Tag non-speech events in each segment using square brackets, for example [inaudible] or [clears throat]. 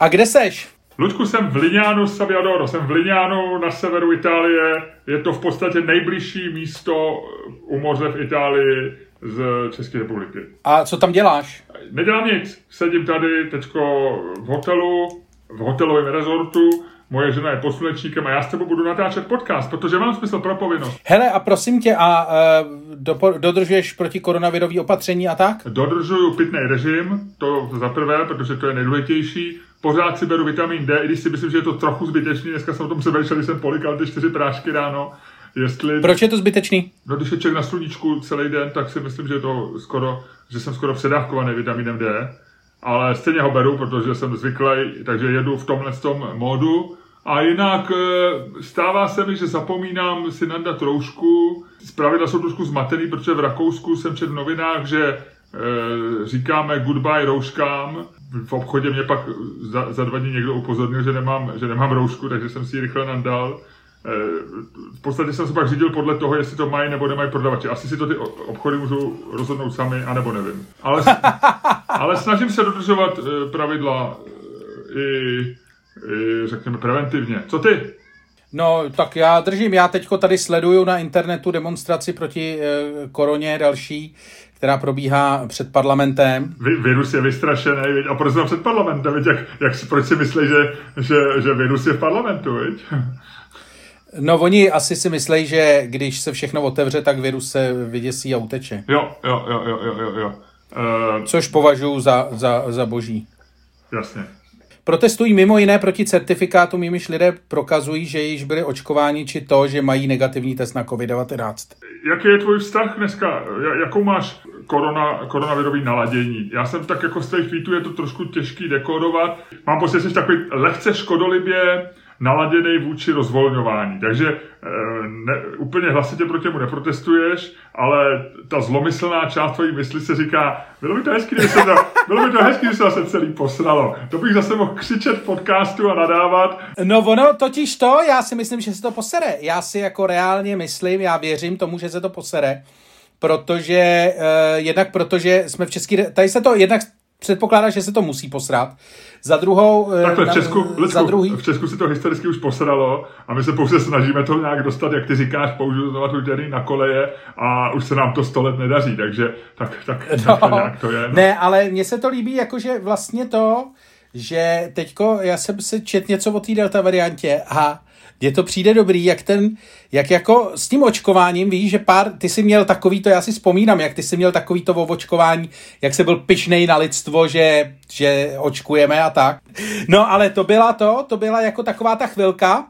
A kde seš? Luďku, jsem v Liňánu Saviadoro, jsem v Liňánu na severu Itálie. Je to v podstatě nejbližší místo u moře v Itálii z České republiky. A co tam děláš? Nedělám nic. Sedím tady teďko v hotelu, v hotelovém rezortu. Moje žena je poslunečníkem a já s tebou budu natáčet podcast, protože mám smysl pro povinnost. Hele, a prosím tě, a uh, dopo- dodržuješ proti koronavirový opatření a tak? Dodržuju pitný režim, to za prvé, protože to je nejdůležitější. Pořád si beru vitamin D, i když si myslím, že je to trochu zbytečný. Dneska jsem o tom přemýšlel, když jsem polikal ty čtyři prášky ráno. Jestli... Proč je to zbytečný? No, když je člověk na sluníčku celý den, tak si myslím, že, je to skoro, že jsem skoro předávkovaný vitaminem D. Ale stejně ho beru, protože jsem zvyklý, takže jedu v tomhle tom módu. A jinak eh, stává se mi, že zapomínám si nadat roušku. Zpravidla jsou trošku zmatený, protože v Rakousku jsem četl v novinách, že e, říkáme goodbye rouškám. V obchodě mě pak za, za dva dny někdo upozornil, že nemám, že nemám roušku, takže jsem si ji rychle nadal. E, v podstatě jsem se pak řídil podle toho, jestli to mají nebo nemají prodavači. Asi si to ty obchody můžou rozhodnout sami, anebo nevím. Ale, ale snažím se dodržovat pravidla i řekněme, preventivně. Co ty? No, tak já držím, já teďko tady sleduju na internetu demonstraci proti e, koroně další, která probíhá před parlamentem. Vy, virus je vystrašený, a proč před parlamentem, viď? Jak, jak, proč si myslí, že, že, že virus je v parlamentu, viď? No oni asi si myslí, že když se všechno otevře, tak virus se vyděsí a uteče. Jo, jo, jo, jo, jo, jo. Uh, Což považuji za, za, za boží. Jasně. Protestují mimo jiné proti certifikátu, jimiž lidé prokazují, že již byli očkováni, či to, že mají negativní test na COVID-19. Jaký je tvůj vztah dneska? Jakou máš korona, koronavirový naladění? Já jsem tak jako z těch tweetů je to trošku těžký dekodovat. Mám pocit, že jsi takový lehce škodolibě, naladěný vůči rozvolňování. Takže eh, ne, úplně hlasitě proti němu neprotestuješ, ale ta zlomyslná část tvojí mysli se říká, bylo by to hezký, kdyby se to, bylo by to hezký, kdyby se zase celý posralo. To bych zase mohl křičet v podcastu a nadávat. No ono totiž to, já si myslím, že se to posere. Já si jako reálně myslím, já věřím tomu, že se to posere, protože uh, jednak protože jsme v České, tady se to jednak předpokládá, že se to musí posrat. Za druhou... Eh, Takhle v Česku, Lecku, za druhý... v Česku si to historicky už posralo a my se pouze snažíme to nějak dostat, jak ty říkáš, znovu tu na koleje a už se nám to sto let nedaří, takže tak, tak, no, [laughs] tak nějak to je. No. Ne, ale mně se to líbí, jakože vlastně to, že teďko, já jsem si čet něco o té delta variantě a mně to přijde dobrý, jak ten, jak jako s tím očkováním, víš, že pár, ty jsi měl takový to, já si vzpomínám, jak ty jsi měl takový to očkování, jak se byl pišnej na lidstvo, že, že očkujeme a tak. No ale to byla to, to byla jako taková ta chvilka,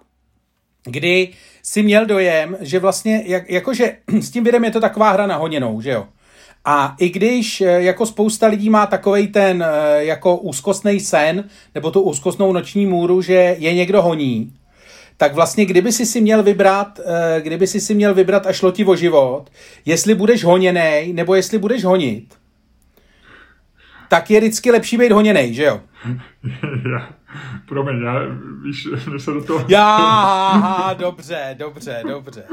kdy si měl dojem, že vlastně, jak, jakože [clears throat] s tím videm je to taková hra na honěnou, že jo. A i když eh, jako spousta lidí má takový ten eh, jako úzkostný sen, nebo tu úzkostnou noční můru, že je někdo honí, tak vlastně kdyby si si měl vybrat, eh, kdyby si si měl vybrat a šlo ti o život, jestli budeš honěnej, nebo jestli budeš honit, tak je vždycky lepší být honěnej, že jo? [laughs] Promiň, já, víš, [laughs] že se do toho... Já, dobře, dobře, dobře.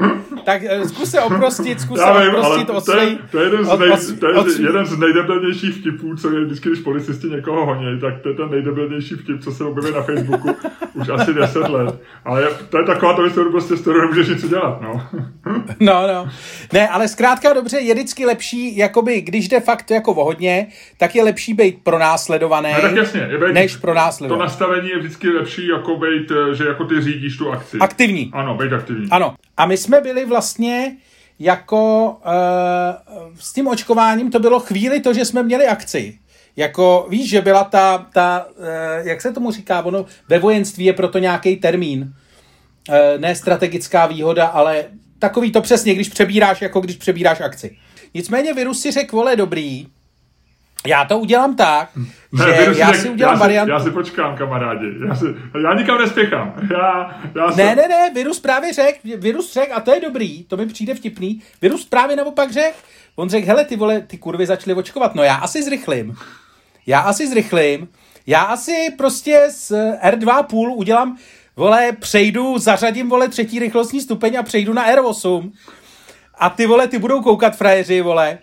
Tak eh, zkus se oprostit, zkus já se vím, oprostit od to, je, to je, jeden, z, nej, to je od, jeden z nejdebilnějších vtipů, co je vždycky, když policisti někoho honí, tak to je ten nejdebilnější vtip, co se objeví na Facebooku [laughs] už asi 10 let. Ale to je taková to věc, kterou prostě s kterou nemůžeš nic udělat, no. [laughs] no, no. Ne, ale zkrátka dobře, je vždycky lepší, jakoby, když jde fakt jako o hodně, tak je lepší být pronásledovaný, no, tak jasně, je být, než pro To nastavení je vždycky lepší, jako být, eh, že jako ty řídíš tu akci. Aktivní. Ano, být aktivní. Ano. A my jsme byli vlastně jako uh, s tím očkováním to bylo chvíli to, že jsme měli akci. Jako, víš, že byla ta, ta uh, jak se tomu říká, ono ve vojenství je proto nějaký termín. Uh, ne strategická výhoda, ale takový to přesně, když přebíráš, jako když přebíráš akci. Nicméně virus si řekl, vole, dobrý, já to udělám tak, ne, že já si udělám já variantu. Já si počkám, kamarádi. Já, si, já nikam nespěchám. Já, já jsem... Ne, ne, ne, virus právě řekl, virus řekl, a to je dobrý, to mi přijde vtipný, virus právě naopak řekl, on řekl, hele, ty vole, ty kurvy začaly očkovat, no já asi zrychlím. Já asi zrychlím. Já asi prostě z R2 půl udělám, vole, přejdu, zařadím, vole, třetí rychlostní stupeň a přejdu na R8. A ty, vole, ty budou koukat frajeři, vole,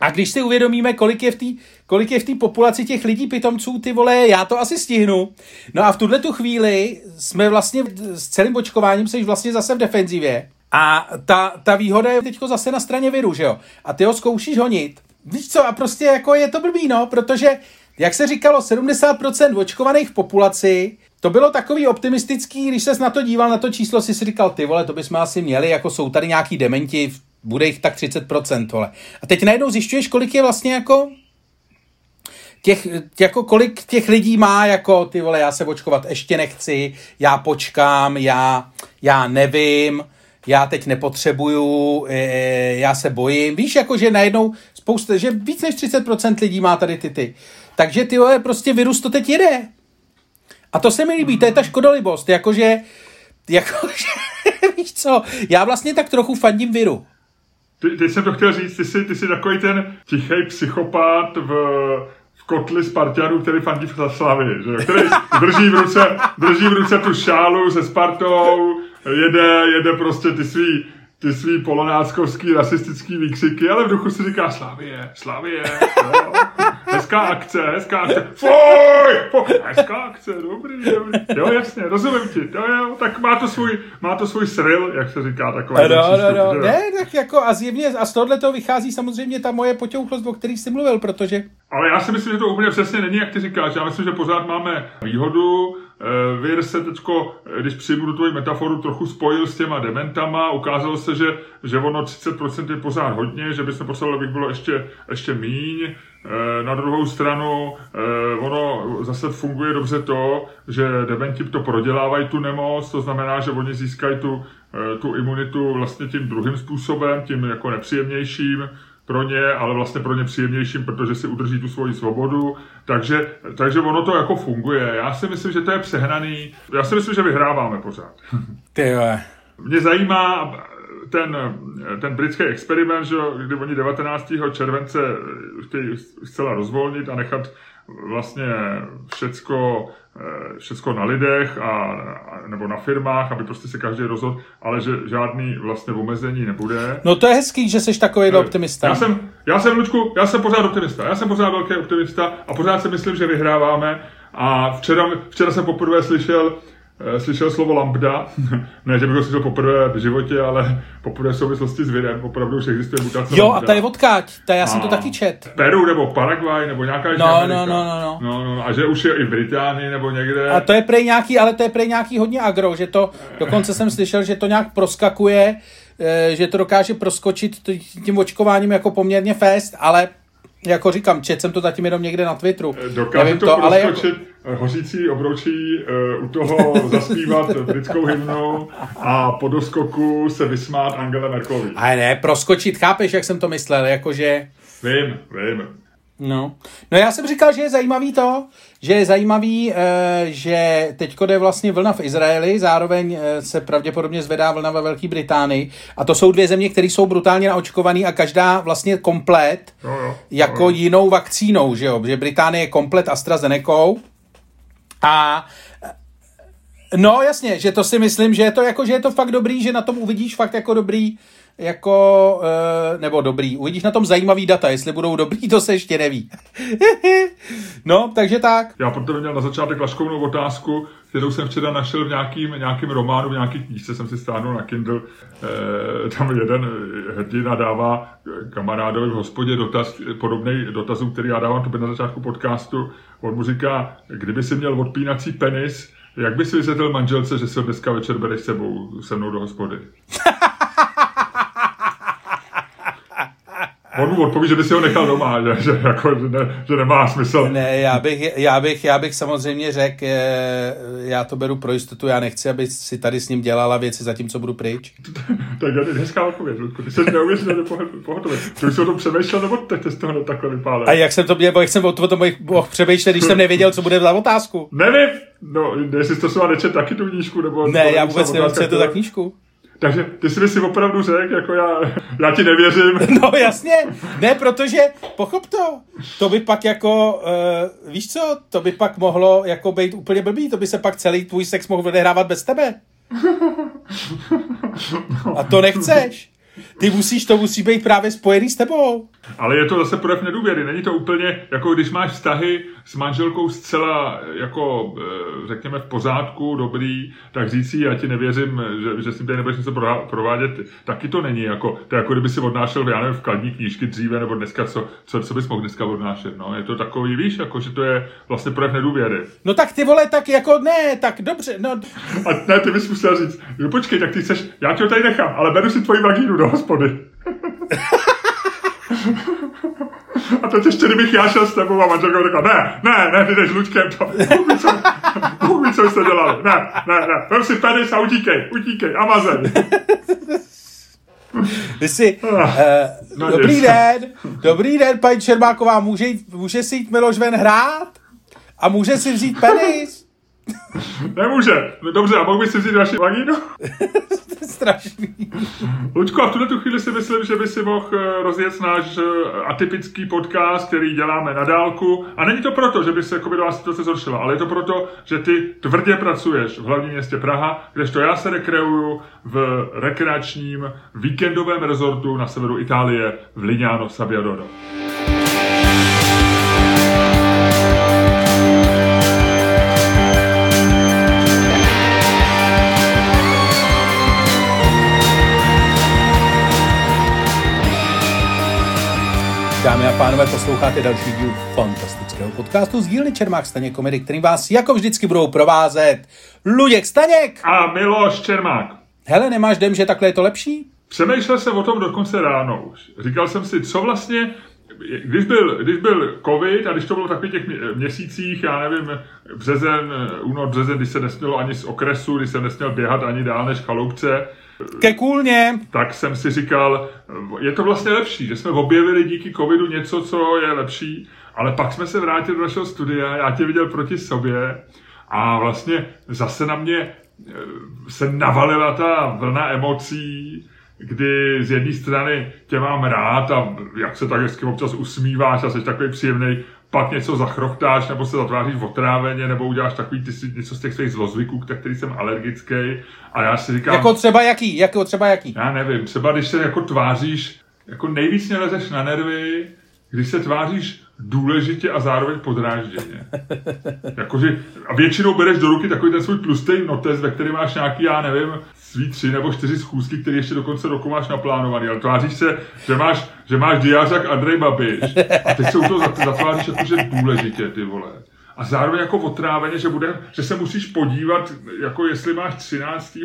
A když si uvědomíme, kolik je v té kolik je v té populaci těch lidí pitomců, ty vole, já to asi stihnu. No a v tuhle tu chvíli jsme vlastně s celým očkováním se vlastně zase v defenzivě. A ta, ta výhoda je teďko zase na straně viru, že jo? A ty ho zkoušíš honit. Víš co, a prostě jako je to blbý, no, protože, jak se říkalo, 70% očkovaných v populaci, to bylo takový optimistický, když ses na to díval, na to číslo, si si říkal, ty vole, to bychom asi měli, jako jsou tady nějaký dementi, bude jich tak 30%, vole. A teď najednou zjišťuješ, kolik je vlastně jako těch, jako kolik těch lidí má, jako ty vole, já se očkovat ještě nechci, já počkám, já, já nevím, já teď nepotřebuju, e, já se bojím. Víš, jako že najednou spousta, že víc než 30% lidí má tady ty ty. Takže ty vole, prostě virus to teď jede. A to se mi líbí, to je ta škodolibost, jakože, jakože, [laughs] víš co, já vlastně tak trochu fandím viru. Ty, ty jsem to chtěl říct, ty jsi, ty jsi takový ten tichý psychopat v, v kotli Spartianů, který fandí v Slavii, že? který drží v, ruce, drží v ruce tu šálu se Spartou, jede, jede prostě ty svý ty svý polonáckovský rasistický výkřiky, ale v duchu si říká Slavie, Slavie. Hezká akce, hezká akce, fuj, fuj, hezká akce, dobrý, dobrý, jo jasně, rozumím ti, jo, jo, tak má to svůj, má to svůj sril, jak se říká takový. No, no, no, ne, tak jako a zjevně, a z tohohle to vychází samozřejmě ta moje potěuchlost, o který jsi mluvil, protože... Ale já si myslím, že to úplně přesně není, jak ty říkáš, já myslím, že pořád máme výhodu, Eh, Vir se teďko, eh, když přijmu tvoji metaforu, trochu spojil s těma dementama. Ukázalo se, že, že ono 30% je pořád hodně, že by se potřebovalo, aby bylo ještě, ještě míň. Eh, na druhou stranu ono zase funguje dobře to, že dementi to prodělávají tu nemoc, to znamená, že oni získají tu, tu imunitu vlastně tím druhým způsobem, tím jako nepříjemnějším, pro ně, ale vlastně pro ně příjemnějším, protože si udrží tu svoji svobodu. Takže, takže ono to jako funguje. Já si myslím, že to je přehnaný. Já si myslím, že vyhráváme pořád. Ty Mě zajímá ten, ten britský experiment, že, kdy oni 19. července chtějí zcela rozvolnit a nechat vlastně všecko, eh, všecko na lidech a, nebo na firmách, aby prostě se každý rozhodl, ale že žádný vlastně omezení nebude. No to je hezký, že jsi takový eh, optimista. Já jsem, já jsem, Lučku, já jsem pořád optimista. Já jsem pořád velký optimista a pořád si myslím, že vyhráváme. A včera, včera jsem poprvé slyšel slyšel slovo lambda, [laughs] ne, že bych ho slyšel poprvé v životě, ale poprvé v souvislosti s virem, opravdu už existuje mutace Jo, lambda. a ta je odkáď, ta já jsem a to taky čet. Peru nebo Paraguay nebo nějaká no, no, no, no, no. no, no. A že už je i v Británii nebo někde. A to je prej nějaký, ale to je prej nějaký hodně agro, že to, dokonce jsem slyšel, že to nějak proskakuje, eh, že to dokáže proskočit tím očkováním jako poměrně fest, ale jako říkám, čet jsem to zatím jenom někde na Twitteru. Eh, dokáže Nevím to, to ale jako... hořící obroučí uh, u toho zaspívat britskou hymnou a po doskoku se vysmát Angela Merkelovi. A ne, proskočit, chápeš, jak jsem to myslel, jakože... Vím, vím. No. no já jsem říkal, že je zajímavý to, že je zajímavý, eh, že teď jde vlastně vlna v Izraeli, zároveň eh, se pravděpodobně zvedá vlna ve Velké Británii. A to jsou dvě země, které jsou brutálně naočkované a každá vlastně komplet no, jako jinou vakcínou, že jo, že Británie je komplet AstraZeneca a No jasně, že to si myslím, že je to jako, že je to fakt dobrý, že na tom uvidíš fakt jako dobrý jako, e, nebo dobrý. Uvidíš na tom zajímavý data, jestli budou dobrý, to se ještě neví. [laughs] no, takže tak. Já proto měl na začátek laškovnou otázku, kterou jsem včera našel v nějakým, nějakým románu, v nějaký knížce jsem si stáhnul na Kindle. E, tam jeden hrdina dává kamarádovi v hospodě dotaz, podobný dotazům, který já dávám to na začátku podcastu. On mu říká, kdyby si měl odpínací penis, jak bys vysvětlil manželce, že ho dneska večer bereš sebou se mnou do hospody? [laughs] On mu odpoví, že by si ho nechal doma, že, že, jako, že, ne, že nemá smysl. Ne, já bych, já bych, já bych samozřejmě řekl, eh, já to beru pro jistotu, já nechci, aby si tady s ním dělala věci zatímco budu pryč. [laughs] tak je hezká odpověď, Ludku. Ty jsi neuvěřitelně pohotový. Ty už jsi o tom přemýšlel, nebo teď z toho takhle vypálil? A jak jsem to měl, jak jsem o tom mohl přemýšlet, když jsem nevěděl, co bude za otázku? Nevím, no, jestli to se nečet taky tu knížku, nebo... Ne, já vůbec nevím, co je to za knížku. Takže ty jsi mi si opravdu řekl, jako já, já ti nevěřím. [laughs] No jasně, ne, protože pochop to, to by pak jako, uh, víš co, to by pak mohlo jako být úplně blbý, to by se pak celý tvůj sex mohl odehrávat bez tebe. [laughs] A to nechceš. Ty musíš, to musí být právě spojený s tebou. Ale je to zase projev nedůvěry. Není to úplně, jako když máš vztahy s manželkou zcela, jako, eh, řekněme, v pořádku, dobrý, tak říct si, já ti nevěřím, že, že s tím tady nebudeš něco provádět, taky to není. Jako, to je jako kdyby si odnášel, já nevím, vkladní knížky dříve, nebo dneska, co, co, co bys mohl dneska odnášet. No, je to takový, víš, jako, že to je vlastně projev nedůvěry. No tak ty vole, tak jako ne, tak dobře, no. A ne, ty bys musel říct, no počkej, tak ty chceš, já ti ho tady nechám, ale beru si tvoji vagínu do hospody. [laughs] A teď ještě, kdybych já šel s tebou a manželka řekla, ne, ne, ne, ty jdeš Luďkem, to, Bůh ví, co jste dělali, ne, ne, ne, vem si penis a utíkej, utíkej, Amazon. Vy si, uh, no, dobrý den, dobrý den, paní Čermáková, může, jít, může si jít Miloš ven hrát? A může si vzít penis? [laughs] Nemůže. No dobře, a mohl bys si vzít vaši vagínu? [laughs] to je strašný. Luďko, a v tuhle tu chvíli si myslím, že by si mohl eh, rozjet náš eh, atypický podcast, který děláme na dálku. A není to proto, že by se covidová situace zhoršila, ale je to proto, že ty tvrdě pracuješ v hlavním městě Praha, kdežto já se rekreuju v rekreačním víkendovém rezortu na severu Itálie v Lignano Sabbiadoro. Dámy a pánové, posloucháte další díl fantastického podcastu z dílny Čermák Staněk komedy, kterým vás jako vždycky budou provázet Luděk Staněk a Miloš Čermák. Hele, nemáš dem, že takhle je to lepší? Přemýšlel jsem o tom dokonce ráno už. Říkal jsem si, co vlastně, když byl, když byl covid a když to bylo v takových těch měsících, já nevím, březen, únor, březen, když se nesmělo ani z okresu, když se nesměl běhat ani dál než chaloupce, ke kůlně. Tak jsem si říkal, je to vlastně lepší, že jsme objevili díky covidu něco, co je lepší, ale pak jsme se vrátili do našeho studia, já tě viděl proti sobě a vlastně zase na mě eh, se navalila ta vlna emocí, kdy z jedné strany tě mám rád a jak se tak hezky občas usmíváš a jsi takový příjemný, pak něco zachrochtáš, nebo se zatváříš v otráveně, nebo uděláš takový ty, něco z těch svých zlozvyků, který jsem alergický. A já si říkám... Jako třeba jaký? Jako třeba jaký? Já nevím, třeba když se jako tváříš, jako nejvíc mě lezeš na nervy, když se tváříš důležitě a zároveň podrážděně. [laughs] Jakože, a většinou bereš do ruky takový ten svůj tlustý notes, ve který máš nějaký, já nevím, svý tři nebo čtyři schůzky, které ještě do konce roku máš naplánovaný, ale tváříš se, že máš, že máš diář jak Andrej Babiš a teď se u toho zatváříš jakože důležitě, ty vole. A zároveň jako otráveně, že, bude, že se musíš podívat, jako jestli máš 13.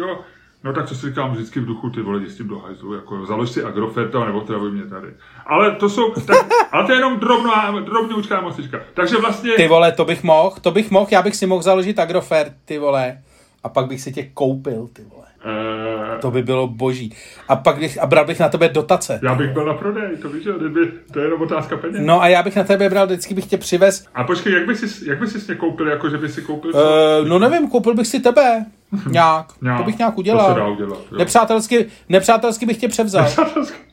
No tak co si říkám vždycky v duchu, ty vole, s tím do hajzlu, jako založ si Agroferta nebo travuj mě tady. Ale to jsou, tak, ale to je jenom drobná, drobňoučká mocička. Takže vlastně... Ty vole, to bych mohl, to bych mohl, já bych si mohl založit Agrofert, ty vole. A pak bych si tě koupil, ty vole. Uh, to by bylo boží. A pak bych, a bral bych na tebe dotace. Já bych byl na prodej, to víš, kdyby, to je jenom otázka peněz. No a já bych na tebe bral, vždycky bych tě přivez. A počkej, jak bys si, jak bys si mě koupil, jako že by si koupil co? Uh, no nevím, koupil bych si tebe. Nějak. [laughs] nějak. To bych nějak udělal. To se dá udělat. Jo. Nepřátelsky, nepřátelsky bych tě převzal. Nepřátelsky.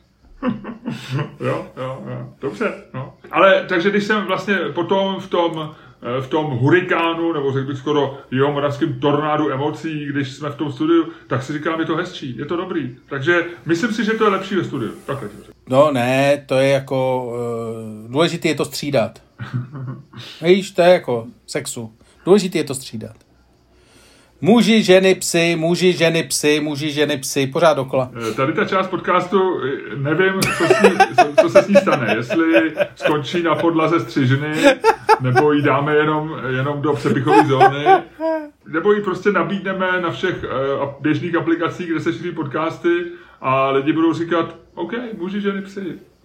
Jo, jo, jo. Dobře, no. Ale takže když jsem vlastně potom v tom v tom hurikánu, nebo řekl bych skoro jeho moravském tornádu emocí, když jsme v tom studiu, tak si říkám, je to hezčí, je to dobrý. Takže myslím si, že to je lepší ve studiu. Takhle No ne, to je jako, uh, důležité je to střídat. [laughs] Víš, to je jako sexu. Důležité je to střídat. Muži, ženy, psy, muži, ženy, psy, muži, ženy, psy, pořád dokola. Eh, tady ta část podcastu, eh, nevím, co, ní, co, se s ní stane. Jestli skončí na podlaze střižny, nebo ji dáme jenom, jenom do přepichové zóny, nebo ji prostě nabídneme na všech uh, běžných aplikacích, kde se šíří podcasty a lidi budou říkat, OK, muži, ženy, psy.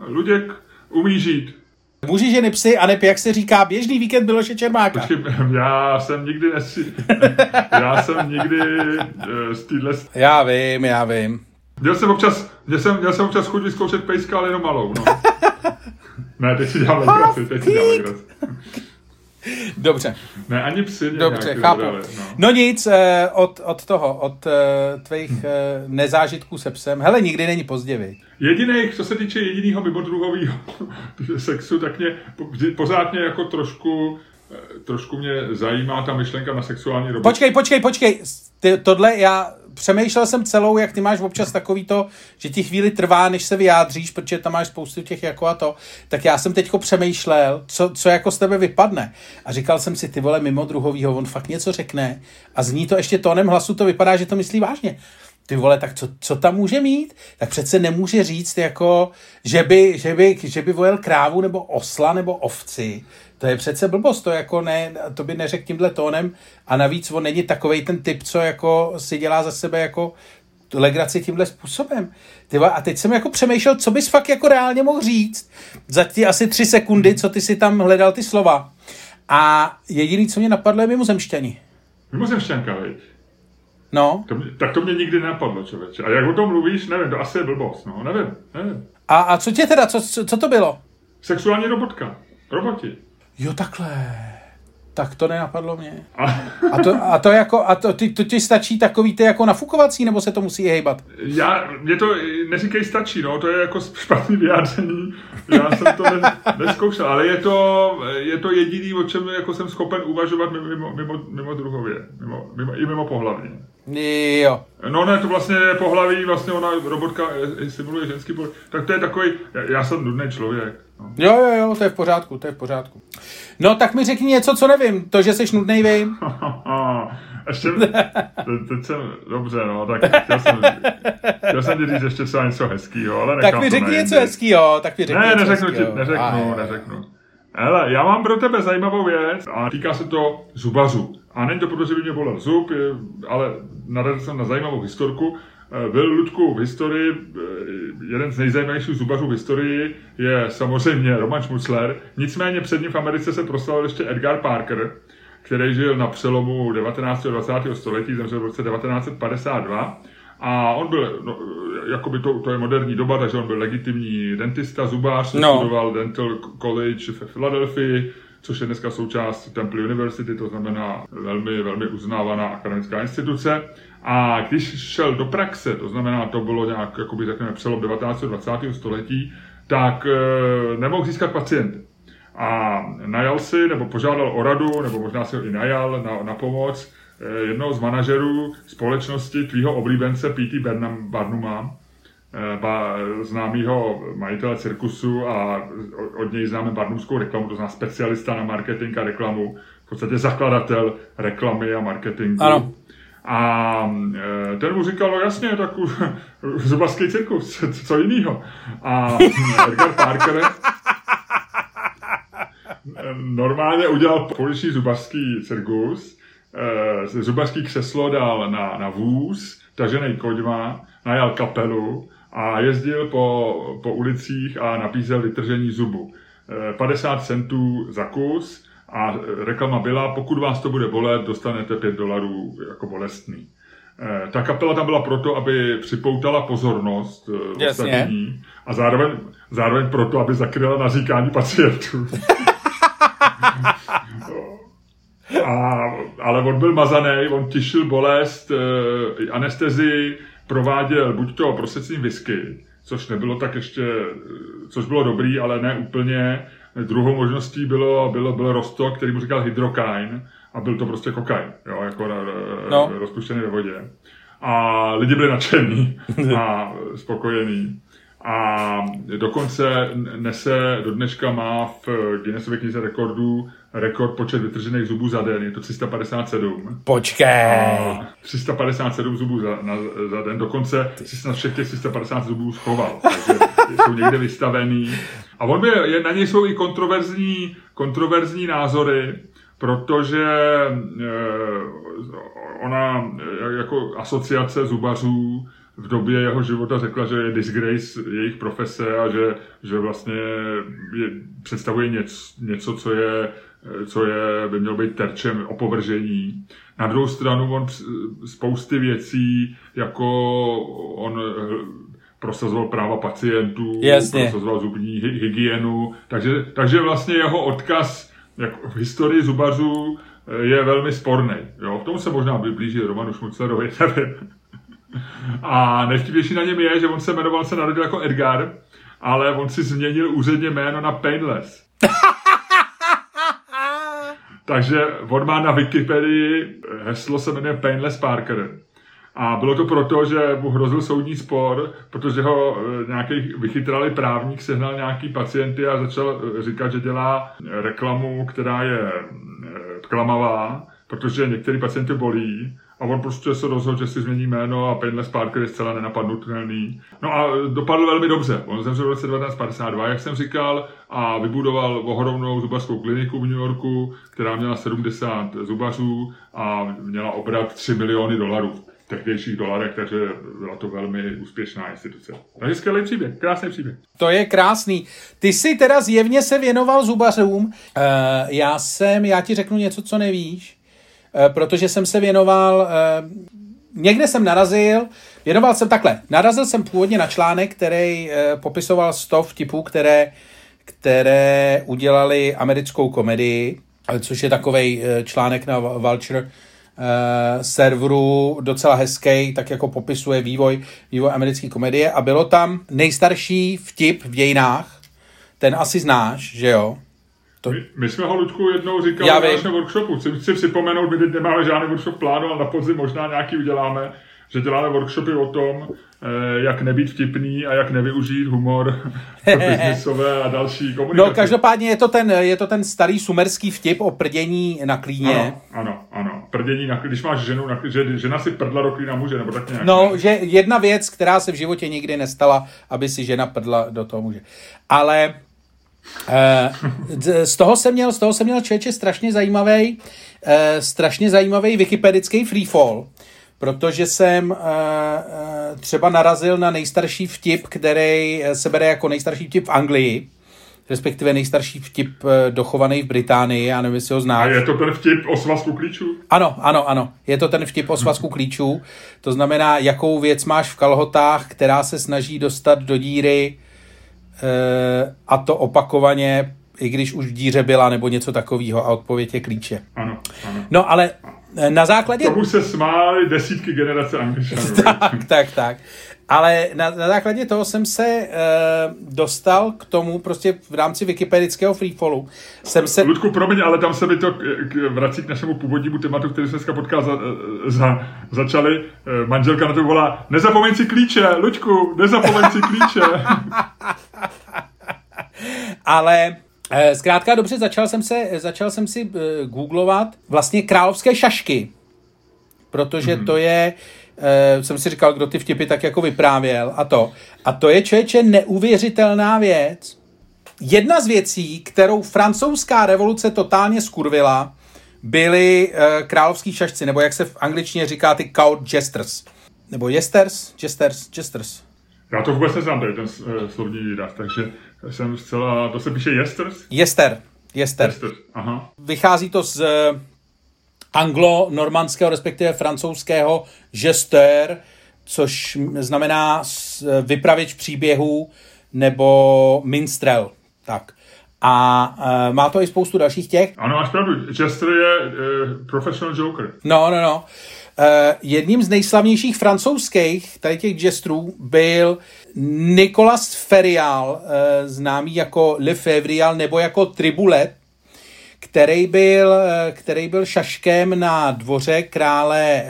Luděk umí žít. Muži, ženy, psy a nep, jak se říká, běžný víkend Miloše Čermáka. Počkej, já jsem nikdy nesi... [laughs] já jsem nikdy uh, z téhle... Já vím, já vím. Měl jsem občas, měl jsem, měl jsem občas chuť vyzkoušet pejska, ale jenom malou, no. [laughs] ne, teď si dělám legraci, teď si dělám legraci. Dobře. Ne, ani psy Dobře, chápu. Dodali, no. no nic, eh, od, od toho, od eh, tvých hm. nezážitků se psem. Hele, nikdy není pozdě, viď? Jediný, co se týče jediného mimodruhového [laughs] sexu, tak mě pořád mě jako trošku trošku mě zajímá ta myšlenka na sexuální robotu. Počkej, počkej, počkej. Ty, tohle já přemýšlel jsem celou, jak ty máš občas takový to, že ti chvíli trvá, než se vyjádříš, protože tam máš spoustu těch jako a to, tak já jsem teďko přemýšlel, co, co jako z tebe vypadne. A říkal jsem si, ty vole, mimo druhovýho, on fakt něco řekne a zní to ještě tónem hlasu, to vypadá, že to myslí vážně ty vole, tak co, co tam může mít? Tak přece nemůže říct, jako, že by, že by, že by vojel krávu nebo osla nebo ovci. To je přece blbost, to jako ne, to by neřekl tímhle tónem a navíc on není takovej ten typ, co jako si dělá za sebe jako legraci tímhle způsobem. Tyva, a teď jsem jako přemýšlel, co bys fakt jako reálně mohl říct za ty asi tři sekundy, co ty si tam hledal ty slova. A jediný, co mě napadlo, je mimozemšťani. Mimozemšťanka, veď? No. To mě, tak to mě nikdy nenapadlo, člověče. A jak o tom mluvíš, nevím, to asi je blbost, no, nevím, nevím. A, a co tě teda, co, co, co to bylo? Sexuální robotka. Roboti. Jo, takhle. Tak to nenapadlo mě. A, to, a to jako, a to, ty, to ti stačí takový ty jako nafukovací, nebo se to musí hejbat? Já, mě to, neříkej stačí, no, to je jako špatný vyjádření. Já jsem to ne, neskoušel, ale je to, je to jediný, o čem jako jsem schopen uvažovat mimo, mimo, mimo druhově, mimo, mimo, i mimo pohlavně. Jo. No ne, to vlastně je pohlaví, vlastně ona, robotka simuluje ženský pohlaví. Tak to je takový, já jsem nudný člověk. No. Jo, jo, jo, to je v pořádku, to je v pořádku. No tak mi řekni něco, co nevím. To, že jsi nudnej, vím. [laughs] ještě, teď jsem, dobře, no, tak chtěl jsem, chtěl jsem ti říct ještě třeba něco hezkýho, ale Tak mi řekni něco hezkýho, tak mi řekni Ne, něco neřeknu hezkýho. ti, neřeknu, A, neřeknu. Hele, já mám pro tebe zajímavou věc a týká se to zubařů. A není to proto, že by mě bolel zub, ale narazil jsem na zajímavou historku. Eh, Byl Ludku v historii, eh, jeden z nejzajímavějších zubařů v historii je samozřejmě Roman Schmutzler. Nicméně před ním v Americe se proslavil ještě Edgar Parker, který žil na přelomu 19. a 20. století, zemřel v roce 1952. A on byl, no, jakoby to, to je moderní doba, takže on byl legitimní dentista, zubář, No. studoval Dental College ve Philadelphii, což je dneska součást Temple University, to znamená velmi, velmi uznávaná akademická instituce. A když šel do praxe, to znamená, to bylo nějak, jakoby řekněme, přelom 19. a 20. století, tak e, nemohl získat pacienty. A najal si, nebo požádal o radu, nebo možná si ho i najal na, na pomoc eh, jednoho z manažerů společnosti tvýho oblíbence P.T. Barnum, Barnuma, eh, známýho majitele cirkusu a od něj známe barnumskou reklamu, to znamená specialista na marketing a reklamu, v podstatě zakladatel reklamy a marketingu. Ano. A e, ten mu říkal, no jasně, tak u- [laughs] zubařský cirkus, co, jiného. A Edgar Parker normálně udělal pouliční zubařský cirkus, zubařský křeslo dal na, na vůz, tažený koďma, najal kapelu a jezdil po, po ulicích a nabízel vytržení zubu. E, 50 centů za kus a reklama byla, pokud vás to bude bolet, dostanete 5 dolarů jako bolestný. Eh, Ta kapela tam byla proto, aby připoutala pozornost eh, ostatní a zároveň, zároveň proto, aby zakryla naříkání pacientů. [laughs] A, ale on byl mazaný, on tišil bolest, eh, anestezii prováděl buď to prosecím whisky, což nebylo tak ještě, eh, což bylo dobrý, ale ne úplně. Druhou možností bylo, bylo, byl rostok, který mu říkal hydrokain a byl to prostě kokain, jo, jako No. no. rozpuštěný ve vodě. A lidi byli nadšení [laughs] a spokojení. A dokonce nese, do dneška má v Guinnessově knize rekordů rekord počet vytržených zubů za den, je to 357. Počkej. A 357 zubů za, na, za den, dokonce si snad všech těch 350 zubů schoval, [laughs] takže jsou někde vystavený. A on by, je, na něj jsou i kontroverzní, kontroverzní názory, protože eh, ona eh, jako asociace zubařů v době jeho života řekla, že je disgrace jejich profese a že, že vlastně je, představuje něco, něco, co je co je, by mělo být terčem opovržení. Na druhou stranu on spousty věcí, jako on eh, prosazoval práva pacientů, Jasně. prosazoval zubní hy- hygienu, takže, takže vlastně jeho odkaz jako v historii zubařů eh, je velmi sporný. Jo? V tom se možná blíží Romanu Šmuclerovi, [laughs] nevím. A nejvtipnější na něm je, že on se jmenoval, se narodil jako Edgar, ale on si změnil úředně jméno na Painless. [laughs] Takže on má na Wikipedii heslo se jmenuje Painless Parker. A bylo to proto, že mu hrozil soudní spor, protože ho eh, nějaký vychytrali právník, sehnal nějaký pacienty a začal eh, říkat, že dělá reklamu, která je klamavá, protože některý pacienty bolí a on prostě se rozhodl, že si změní jméno a Painless Parker je zcela nenapadnutelný. No a dopadl velmi dobře. On zemřel v roce 1952, jak jsem říkal, a vybudoval ohromnou zubařskou kliniku v New Yorku, která měla 70 zubařů a měla obrat 3 miliony dolarů tehdejších dolarech, takže byla to velmi úspěšná instituce. Takže skvělý příběh, krásný příběh. To je krásný. Ty jsi teda zjevně se věnoval zubařům. Uh, já jsem, já ti řeknu něco, co nevíš. Eh, protože jsem se věnoval, eh, někde jsem narazil, věnoval jsem takhle, narazil jsem původně na článek, který eh, popisoval sto vtipů, které, které udělali americkou komedii, což je takový článek na Vulture serveru docela hezký, tak jako popisuje vývoj, vývoj americké komedie a bylo tam nejstarší vtip v dějinách, ten asi znáš, že jo? To... My, my jsme ho, Ludku, jednou říkali Já v našem workshopu. Chci, chci připomenout, my teď nemáme žádný workshop plánu, ale na podzim možná nějaký uděláme, že děláme workshopy o tom, eh, jak nebýt vtipný a jak nevyužít humor pro [laughs] biznisové a další komunikace. No, každopádně je to, ten, je to ten starý sumerský vtip o prdění na klíně. Ano, ano, ano. Prdění na když máš ženu, na, že žena si prdla do klína muže, nebo tak nějak. No, že jedna věc, která se v životě nikdy nestala, aby si žena prdla do toho muže. Ale z toho jsem měl, z toho jsem měl člověče strašně zajímavý, uh, strašně zajímavý wikipedický freefall, protože jsem uh, třeba narazil na nejstarší vtip, který se bere jako nejstarší vtip v Anglii, respektive nejstarší vtip dochovaný v Británii, já nevím, jestli ho znáš. A je to ten vtip o svazku klíčů? Ano, ano, ano. Je to ten vtip o svazku klíčů. To znamená, jakou věc máš v kalhotách, která se snaží dostat do díry Eh, a to opakovaně, i když už v díře byla nebo něco takového a odpověď je klíče. Ano, ano. No ale eh, na základě... Tomu se smály desítky generace angličanů. [laughs] tak, tak, tak. Ale na, na základě toho jsem se e, dostal k tomu, prostě v rámci wikipedického freefallu. Jsem se... Ludku, promiň, ale tam se mi to k, k, vrací k našemu původnímu tématu, který jsme dneska potkal za, za, začali. E, manželka na to volá, nezapomeň si klíče, Luďku, nezapomeň si klíče. [laughs] ale e, zkrátka dobře, začal jsem, se, začal jsem si e, googlovat vlastně královské šašky, protože mm-hmm. to je uh, jsem si říkal, kdo ty vtipy tak jako vyprávěl a to. A to je člověče neuvěřitelná věc. Jedna z věcí, kterou francouzská revoluce totálně skurvila, byly uh, královský šašci, nebo jak se v angličtině říká ty court jesters. Nebo jesters? Jesters? Jesters. Já to vůbec neznám, tady ten uh, slovní výraz, takže jsem zcela, to se píše jesters? Jester. Jester. Jester. Aha. Vychází to z anglo-normandského, respektive francouzského gesteur, což znamená vypravěč příběhů nebo minstrel. Tak. A uh, má to i spoustu dalších těch. Ano, máš pravdu. Jester je uh, professional joker. No, no, no. Uh, jedním z nejslavnějších francouzských tady těch gestrů byl Nicolas Ferial, uh, známý jako Le Fevrial nebo jako Tribulet, který byl, eh, který byl šaškem na dvoře krále eh,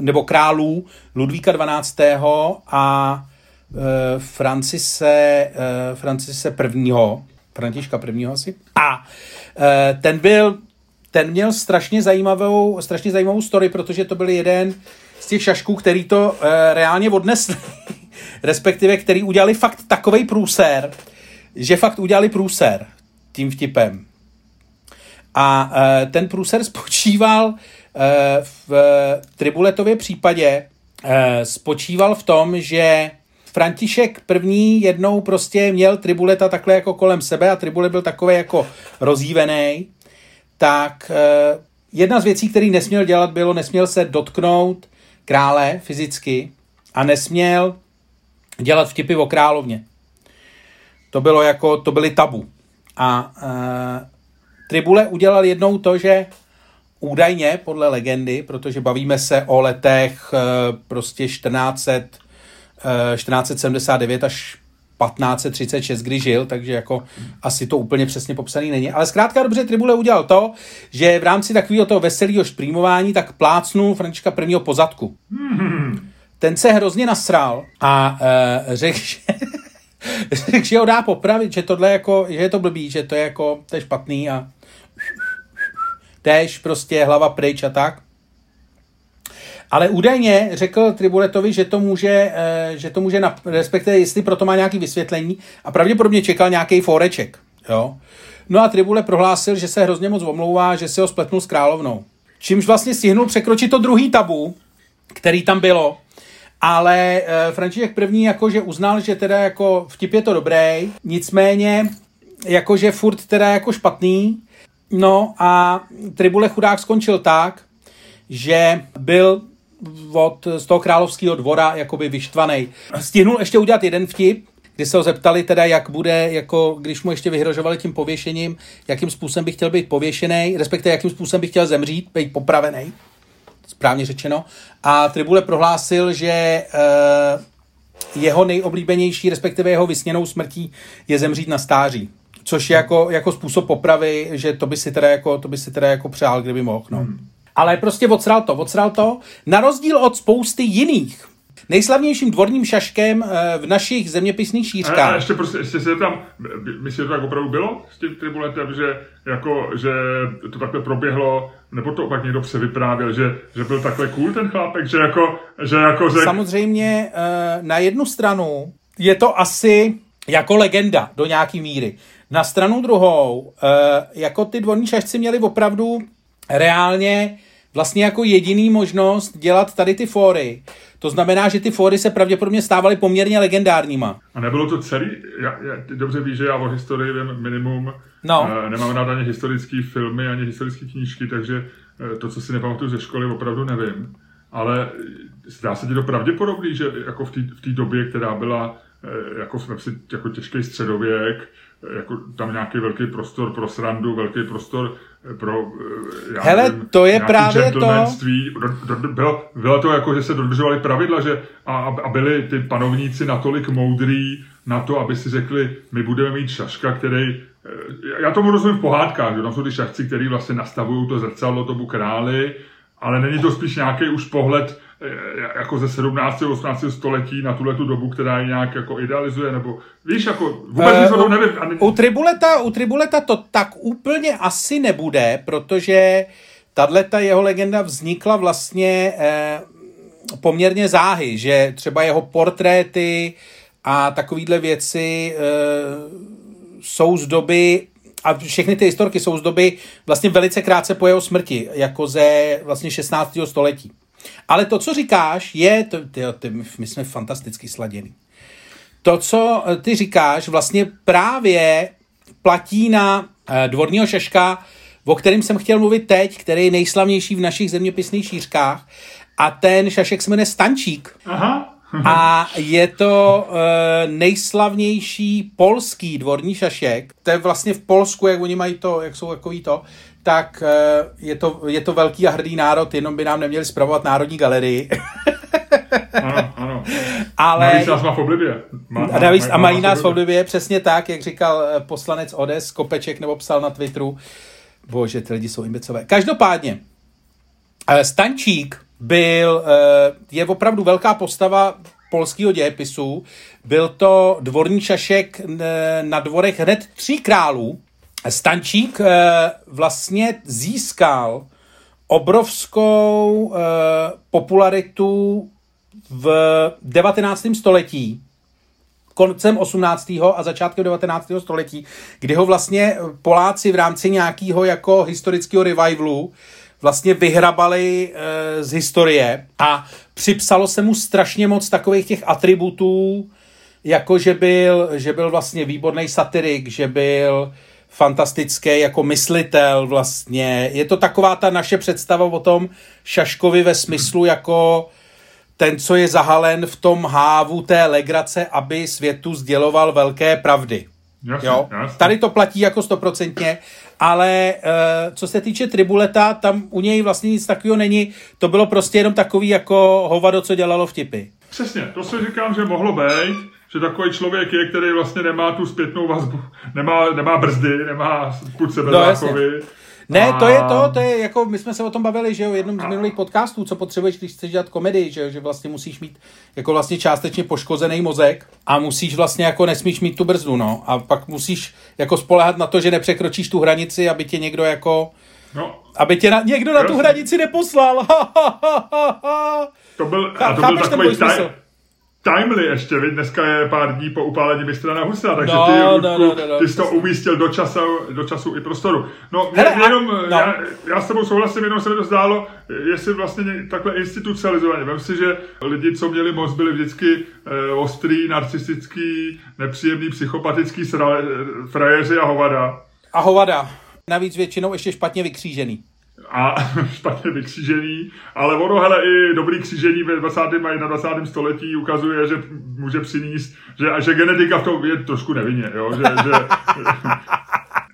nebo králů Ludvíka 12. a eh, Francise, Francise prvního, Františka prvního asi. A ten byl, ten měl strašně zajímavou, strašně zajímavou story, protože to byl jeden z těch šašků, který to reálně odnesli, [laughs] respektive který udělali fakt takový průser, že fakt udělali průser tím vtipem. A uh, ten průser [laughs] spočíval uh, v Tribuletově případě, uh, spočíval v tom, že František první jednou prostě měl Tribuleta takhle jako kolem sebe a Tribulet byl takový jako rozjívený, tak uh, jedna z věcí, který nesměl dělat, bylo, nesměl se dotknout krále fyzicky a nesměl dělat vtipy o královně. To bylo jako, to byly tabu. A uh, Tribule udělal jednou to, že údajně, podle legendy, protože bavíme se o letech eh, prostě 1400, 1479 eh, až 1536, kdy žil, takže jako asi to úplně přesně popsaný není. Ale zkrátka dobře Tribule udělal to, že v rámci takového toho veselého šprýmování tak plácnul Františka prvního pozadku. Ten se hrozně nasral a uh, řekl, že, [laughs] řek, že ho dá popravit, že tohle jako, že je to blbý, že to je jako, to je špatný a tež prostě hlava pryč a tak. Ale údajně řekl Tribuletovi, že to může, eh, že to může respektive jestli proto má nějaký vysvětlení a pravděpodobně čekal nějaký foreček. Jo? No a Tribule prohlásil, že se hrozně moc omlouvá, že se ho spletnul s královnou. Čímž vlastně stihnul překročit to druhý tabu, který tam bylo. Ale e, František první jakože uznal, že teda jako vtip je to dobrý, nicméně jakože furt teda jako špatný. No a Tribule chudák skončil tak, že byl od, z toho královského dvora jakoby vyštvaný. Stihnul ještě udělat jeden vtip, kdy se ho zeptali teda, jak bude, jako když mu ještě vyhrožovali tím pověšením, jakým způsobem by chtěl být pověšený, respektive jakým způsobem by chtěl zemřít, být popravený, správně řečeno. A Tribule prohlásil, že uh, jeho nejoblíbenější, respektive jeho vysněnou smrtí je zemřít na stáří. Což je jako, jako způsob popravy, že to by si teda jako, to by si teda jako přál, kdyby mohl. No. Hmm. Ale prostě odsral to, odsral to. Na rozdíl od spousty jiných Nejslavnějším dvorním šaškem eh, v našich zeměpisných šířkách. A, a ještě, prostě, ještě se tam, myslím, že to tak opravdu bylo s tím tribuletem, že, jako, že to takhle proběhlo, nebo to pak někdo se vyprávěl, že, že byl takhle cool ten chlápek, že jako, že jako řek... Samozřejmě eh, na jednu stranu je to asi jako legenda do nějaký míry. Na stranu druhou, eh, jako ty dvorní šašci měli opravdu reálně vlastně jako jediný možnost dělat tady ty fóry. To znamená, že ty fóry se pravděpodobně stávaly poměrně legendárníma. A nebylo to celý, já, já, ty dobře víš, že já o historii vím minimum, no. uh, nemám rád ani historické filmy, ani historické knížky, takže uh, to, co si nepamatuju ze školy, opravdu nevím. Ale zdá se ti to pravděpodobný, že jako v té době, která byla jako, jako těžký středověk, jako tam nějaký velký prostor pro srandu, velký prostor pro já Hele, nevím, to je právě to. Do, do, bylo, bylo to jako, že se dodržovali pravidla, že a, a byli ty panovníci natolik moudrý na to, aby si řekli, my budeme mít šaška, který já tomu rozumím v pohádkách, že tam jsou ty šachci, který vlastně nastavují to zrcadlo tomu králi, ale není to spíš nějaký už pohled Eh, jako ze 17. 18. století na tuhle tu dobu, která je nějak jako idealizuje, nebo víš, jako vůbec uh, nevím. Ani... U Tribuleta, u Tribuleta to tak úplně asi nebude, protože tato jeho legenda vznikla vlastně eh, poměrně záhy, že třeba jeho portréty a takovýhle věci eh, jsou z doby a všechny ty historky jsou z doby vlastně velice krátce po jeho smrti, jako ze vlastně 16. století. Ale to, co říkáš, je, to, ty, ty, my jsme fantasticky sladěni. To, co eh, ty říkáš, vlastně právě platí na eh, dvorního šaška, o kterém jsem chtěl mluvit teď, který je nejslavnější v našich zeměpisných šířkách. A ten šašek se jmenuje Stančík. Aha. A je to uh, nejslavnější polský dvorní šašek. To je vlastně v Polsku, jak oni mají to, jak jsou takový to, tak uh, je to, je to velký a hrdý národ, jenom by nám neměli zpravovat Národní galerii. ano, ano. [laughs] Ale... Navíc nás má v oblibě. Má, a, navíc, má, a mají nás v oblibě, přesně tak, jak říkal eh, poslanec Odes, Kopeček nebo psal na Twitteru. Bože, ty lidi jsou imbecové. Každopádně, Stančík byl, eh, je opravdu velká postava polského dějepisu. Byl to dvorní šašek eh, na dvorech hned tří králů. Stančík eh, vlastně získal obrovskou popularitu v 19. století, koncem 18. a začátkem 19. století, kdy ho vlastně Poláci v rámci nějakého jako historického revivalu vlastně vyhrabali e, z historie a připsalo se mu strašně moc takových těch atributů, jako že byl, že byl vlastně výborný satirik, že byl fantastický jako myslitel vlastně. Je to taková ta naše představa o tom Šaškovi ve smyslu jako ten, co je zahalen v tom hávu té legrace, aby světu sděloval velké pravdy. Jasně, jo? Jasně. Tady to platí jako stoprocentně, ale uh, co se týče Tribuleta, tam u něj vlastně nic takového není. To bylo prostě jenom takový jako hovado, co dělalo vtipy. Přesně, to si říkám, že mohlo být, že takový člověk je, který vlastně nemá tu zpětnou vazbu, nemá, nemá brzdy, nemá půd sebe no, ne, a... to je to, to je jako, my jsme se o tom bavili, že jo, jednom z minulých podcastů, co potřebuješ, když chceš dělat komedii, že, že vlastně musíš mít jako vlastně částečně poškozený mozek a musíš vlastně jako nesmíš mít tu brzdu, no, a pak musíš jako spolehat na to, že nepřekročíš tu hranici, aby tě někdo jako, no. aby tě na, někdo na tu hranici neposlal. [laughs] to byl, a to byl takový taj, timely ještě, viď? dneska je pár dní po upálení mistra na Husa, takže no, ty, no, no, no, no, ty jsi to umístil do času, do času i prostoru. No, Hele, jenom, a, no. já, já s tebou souhlasím, jenom se mi to zdálo, jestli vlastně takhle institucionalizovaně. Vem si, že lidi, co měli moc, byli vždycky eh, ostrý, narcistický, nepříjemný, psychopatický sra, frajeři a hovada. A hovada. Navíc většinou ještě špatně vykřížený a [laughs] špatně vykřížený, ale ono, hele, i dobrý křížení ve 20. a 21. století ukazuje, že může přinést, že, že genetika v tom je trošku nevinně, jo, že, že [laughs]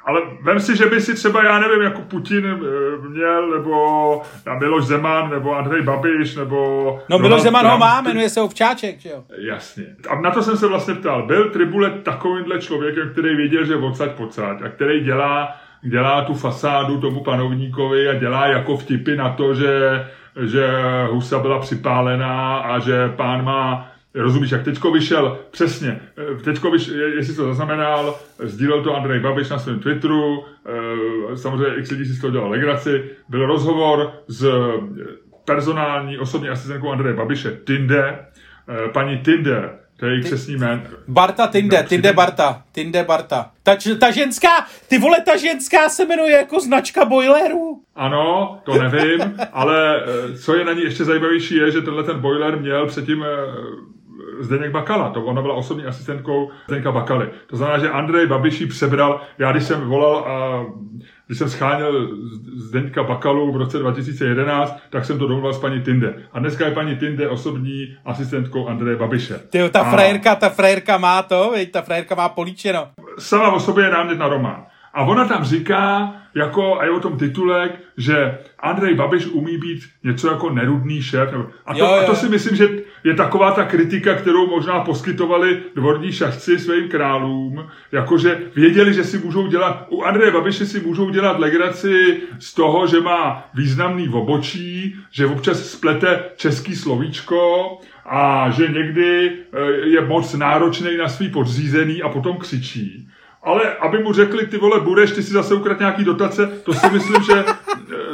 ale vem si, že by si třeba, já nevím, jako Putin eh, měl, nebo Miloš Zeman, nebo Andrej Babiš, nebo... No Miloš Zeman Trump. ho má, jmenuje se Ovčáček, že jo? Jasně. A na to jsem se vlastně ptal. Byl Tribule takovýmhle člověkem, který věděl, že odsaď pocať a který dělá dělá tu fasádu tomu panovníkovi a dělá jako vtipy na to, že, že husa byla připálená a že pán má Rozumíš, jak teďko vyšel, přesně, teďko vyšel, jestli to zaznamenal, sdílel to Andrej Babiš na svém Twitteru, eh, samozřejmě x lidí si z toho dělal legraci, byl rozhovor s personální osobní asistentkou Andreje Babiše, Tinde, eh, paní Tinde to je její křesní jméno. Barta Tinde, Tinde Barta, Tinde Barta. Ta, ta ženská, ty vole, ta ženská se jmenuje jako značka boilerů. Ano, to nevím, ale eh, co je na ní ještě zajímavější je, že tenhle ten boiler měl předtím eh, Zdeněk Bakala, to ona byla osobní asistentkou Zdeňka Bakaly. To znamená, že Andrej Babiší přebral, já když jsem volal a když jsem scháněl Zdeňka Bakalu v roce 2011, tak jsem to domluvil s paní Tinde. A dneska je paní Tinde osobní asistentkou Andreje Babiše. Ty, ta a... frajerka, ta frajerka má to, veď, ta frajerka má políčeno. Sama o sobě je námět na román. A ona tam říká, jako, a je o tom titulek, že Andrej Babiš umí být něco jako nerudný šéf. A to, jo, jo. a to si myslím, že je taková ta kritika, kterou možná poskytovali dvorní šachci svým králům, jakože věděli, že si můžou dělat, u Andreje Babiše si můžou dělat legraci z toho, že má významný obočí, že občas splete český slovíčko a že někdy eh, je moc náročný na svý podřízený a potom křičí ale aby mu řekli, ty vole, budeš, ty si zase ukrat nějaký dotace, to si myslím, že,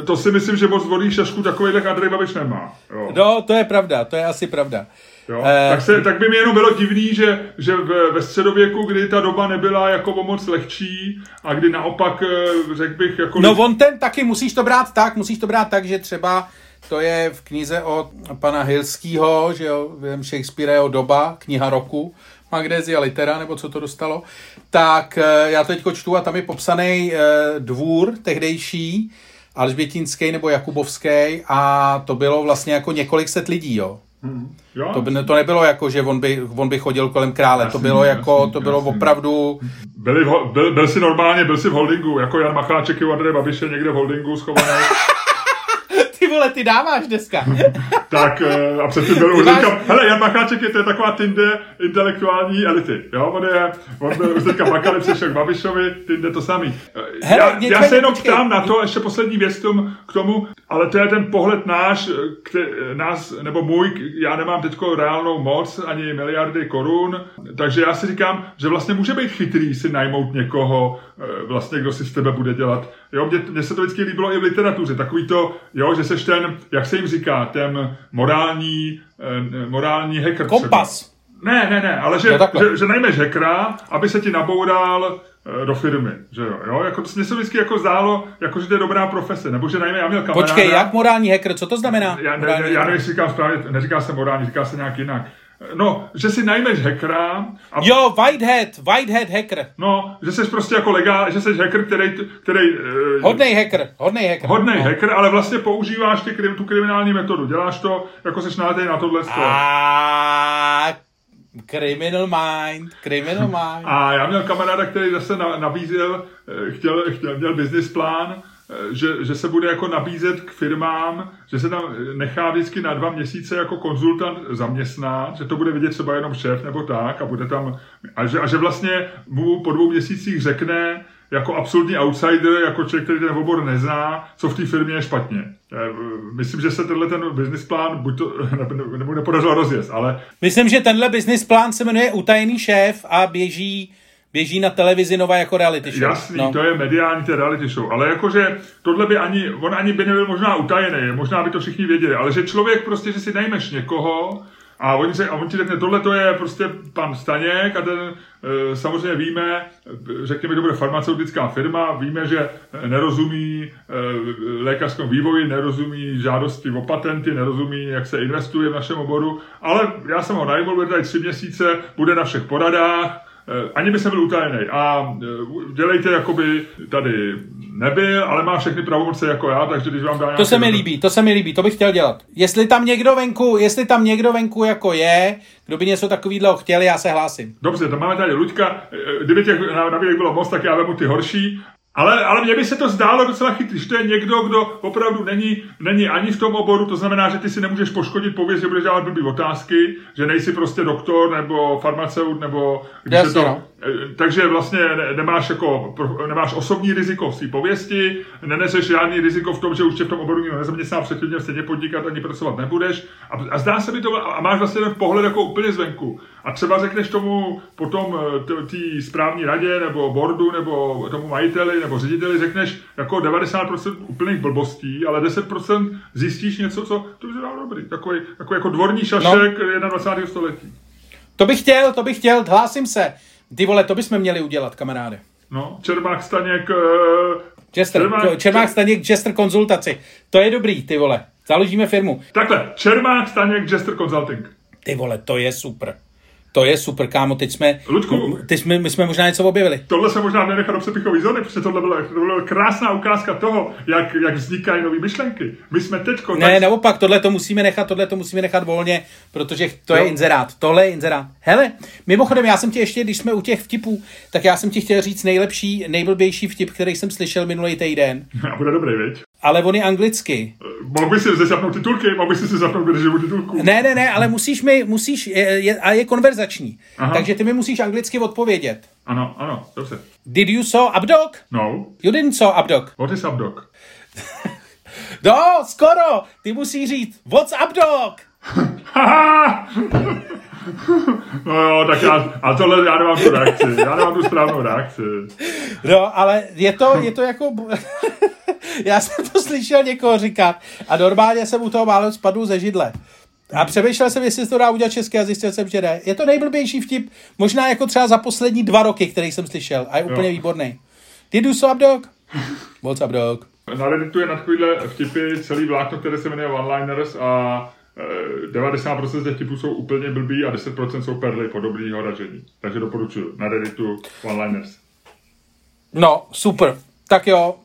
to si myslím, že moc vodí šašku takových Andrej Babiš nemá. Jo. No, to je pravda, to je asi pravda. Jo? Eh, tak, se, tak by mi jenom bylo divný, že, že v, ve středověku, kdy ta doba nebyla jako o moc lehčí a kdy naopak, eh, řekl bych, jako... No on ten taky, musíš to brát tak, musíš to brát tak, že třeba to je v knize od pana Hilského, že jo, Shakespeareho doba, kniha roku, Magnézia litera, nebo co to dostalo, tak eh, já to teď čtu a tam je popsaný eh, dvůr tehdejší, Alžbětinský nebo Jakubovský a to bylo vlastně jako několik set lidí, jo. Hmm. Jo. To, by, to nebylo jako, že on by, on by chodil kolem krále, jasný, to bylo jako, jasný, to bylo jasný. opravdu... Byli v, byl, byl si normálně, byl si v holdingu, jako Jan Macháček i Andrej Babiše někde v holdingu schovaný. Vole, ty dáváš dneska. [laughs] tak eh, a předtím byl už máš... hele, Jan Macháček je to je taková tinde intelektuální elity, jo, on je, on byl už teďka Bakali přišel k Babišovi, tinde to samý. Eh, hele, já, já se jenom počkej. ptám na to, ještě poslední věc k tomu, ale to je ten pohled náš, který, nás, nebo můj, já nemám teď reálnou moc, ani miliardy korun, takže já si říkám, že vlastně může být chytrý si najmout někoho, eh, vlastně, kdo si z tebe bude dělat. Jo, mně, mně se to vždycky líbilo i v literatuře, takový to, jo, že seš ten, jak se jim říká, ten morální, eh, morální hacker. Kompas. Třeba. Ne, ne, ne, ale že, že, že najmeš hackera, aby se ti naboural Eh, do firmy, že jo, jo? Jako, mně se vždycky jako zdálo, jako, že to je dobrá profese, nebo že najme, já měl kamaráda... Počkej, jak morální hacker, co to znamená? Já, ne, já nevím, jestli říkám správně, neříká se morální, říká se nějak jinak. No, že si najmeš hackera. A... Jo, Whitehead, Whitehead hacker. No, že jsi prostě jako legál, že jsi hacker, který... který uh, hodnej hacker, hodnej hacker. Hodnej no. hacker, ale vlastně používáš ty, tu kriminální metodu. Děláš to, jako jsi nátej na tohle. A Criminal Mind, Criminal [laughs] Mind. A já měl kamaráda, který zase nabízel, eh, chtěl, chtěl měl business plán eh, že, že se bude jako nabízet k firmám, že se tam nechá vždycky na dva měsíce jako konzultant zaměstnat, že to bude vidět třeba jenom šéf nebo tak a bude tam, a že, a že vlastně mu po dvou měsících řekne, jako absolutní outsider, jako člověk, který ten obor nezná, co v té firmě je špatně. Eh, myslím, že se tenhle ten business plán buď to, [laughs] nebo nepodařilo rozjezd, ale... Myslím, že tenhle business plán se jmenuje Utajený šéf a běží běží na televizi nova jako reality show. Jasný, no. to je mediální té reality show, ale jakože tohle by ani, on ani by nebyl možná utajený, možná by to všichni věděli, ale že člověk prostě, že si najmeš někoho, a on, se, a on ti řekne, tohle to je prostě pan Staněk a ten e, samozřejmě víme, řekněme, to bude farmaceutická firma, víme, že nerozumí e, lékařskému vývoji, nerozumí žádosti o patenty, nerozumí, jak se investuje v našem oboru, ale já jsem ho najmul, bude tady tři měsíce, bude na všech poradách, Eh, ani by se byl utajený. A eh, dělejte, jakoby tady nebyl, ale má všechny pravomoce jako já, takže když vám dá To se mi líbí, to se mi líbí, to bych chtěl dělat. Jestli tam někdo venku, jestli tam někdo venku jako je, kdo by něco takového chtěl, já se hlásím. Dobře, to máme tady Luďka. Eh, kdyby těch na, bylo moc, tak já vemu ty horší. Ale, ale mně by se to zdálo docela chytrý, že to je někdo, kdo opravdu není, není ani v tom oboru, to znamená, že ty si nemůžeš poškodit pověst, že budeš dávat blbý otázky, že nejsi prostě doktor nebo farmaceut, nebo když Jasně, to, no. Eh, takže vlastně nemáš, jako, nemáš osobní riziko v své pověsti, neneseš žádný riziko v tom, že už tě v tom oboru nikdo nezaměstná, předtím stejně podnikat ani pracovat nebudeš. A, a zdá se mi to, a máš vlastně ten pohled jako úplně zvenku. A třeba řekneš tomu potom eh, té správní radě, nebo boardu, nebo tomu majiteli, nebo řediteli, řekneš jako 90% úplných blbostí, ale 10% zjistíš něco, co to je dobrý. Takový, takový jako dvorní šašek no. 21. století. To bych chtěl, to bych chtěl, hlásím se. Ty vole, to bychom měli udělat, kamaráde. No, Čermák Staněk... Uh, Jester, Čermák, Čermák Staněk, Jester konzultaci. To je dobrý, ty vole. Založíme firmu. Takhle, Čermák Staněk, Jester Consulting. Ty vole, to je super. To je super, kámo, teď jsme, Ludku, teď jsme, my jsme možná něco objevili. Tohle se možná nenechá do přepichový zóny, protože tohle byla, to byla krásná ukázka toho, jak, jak vznikají nové myšlenky. My jsme teďko... Ne, tak... naopak, tohle to musíme nechat, tohle to musíme nechat volně, protože to jo. je inzerát. Tohle je inzerát. Hele, mimochodem, já jsem ti ještě, když jsme u těch vtipů, tak já jsem ti chtěl říct nejlepší, nejblbější vtip, který jsem slyšel minulý týden. A bude dobrý, viď? Ale on je anglicky. Mohl by si zapnout titulky, mohl by si zapnout drživou titulku. Ne, ne, ne, ale musíš mi, musíš, je, je, a je konverzační. Aha. Takže ty mi musíš anglicky odpovědět. Ano, ano, dobře. Did you saw Abdog? No. You didn't saw Abdog. What is Abdog? [laughs] no, skoro. Ty musíš říct, what's Abdog? [laughs] no jo, tak já, a tohle já nemám tu reakci, já nemám tu správnou reakci. No, ale je to, je to jako... [laughs] [laughs] já jsem to slyšel někoho říkat a normálně jsem u toho málo spadl ze židle. A přemýšlel jsem, jestli to dá udělat české a zjistil jsem, že ne. Je to nejblbější vtip, možná jako třeba za poslední dva roky, který jsem slyšel a je úplně jo. výborný. Ty do so dog? What's up dog? Na Redditu je na takovýhle vtipy celý vlákno, které se jmenuje One-Liners a 90% z těch vtipů jsou úplně blbý a 10% jsou perly podobného ražení. Takže doporučuji na Redditu One-Liners. No, super. Tak jo,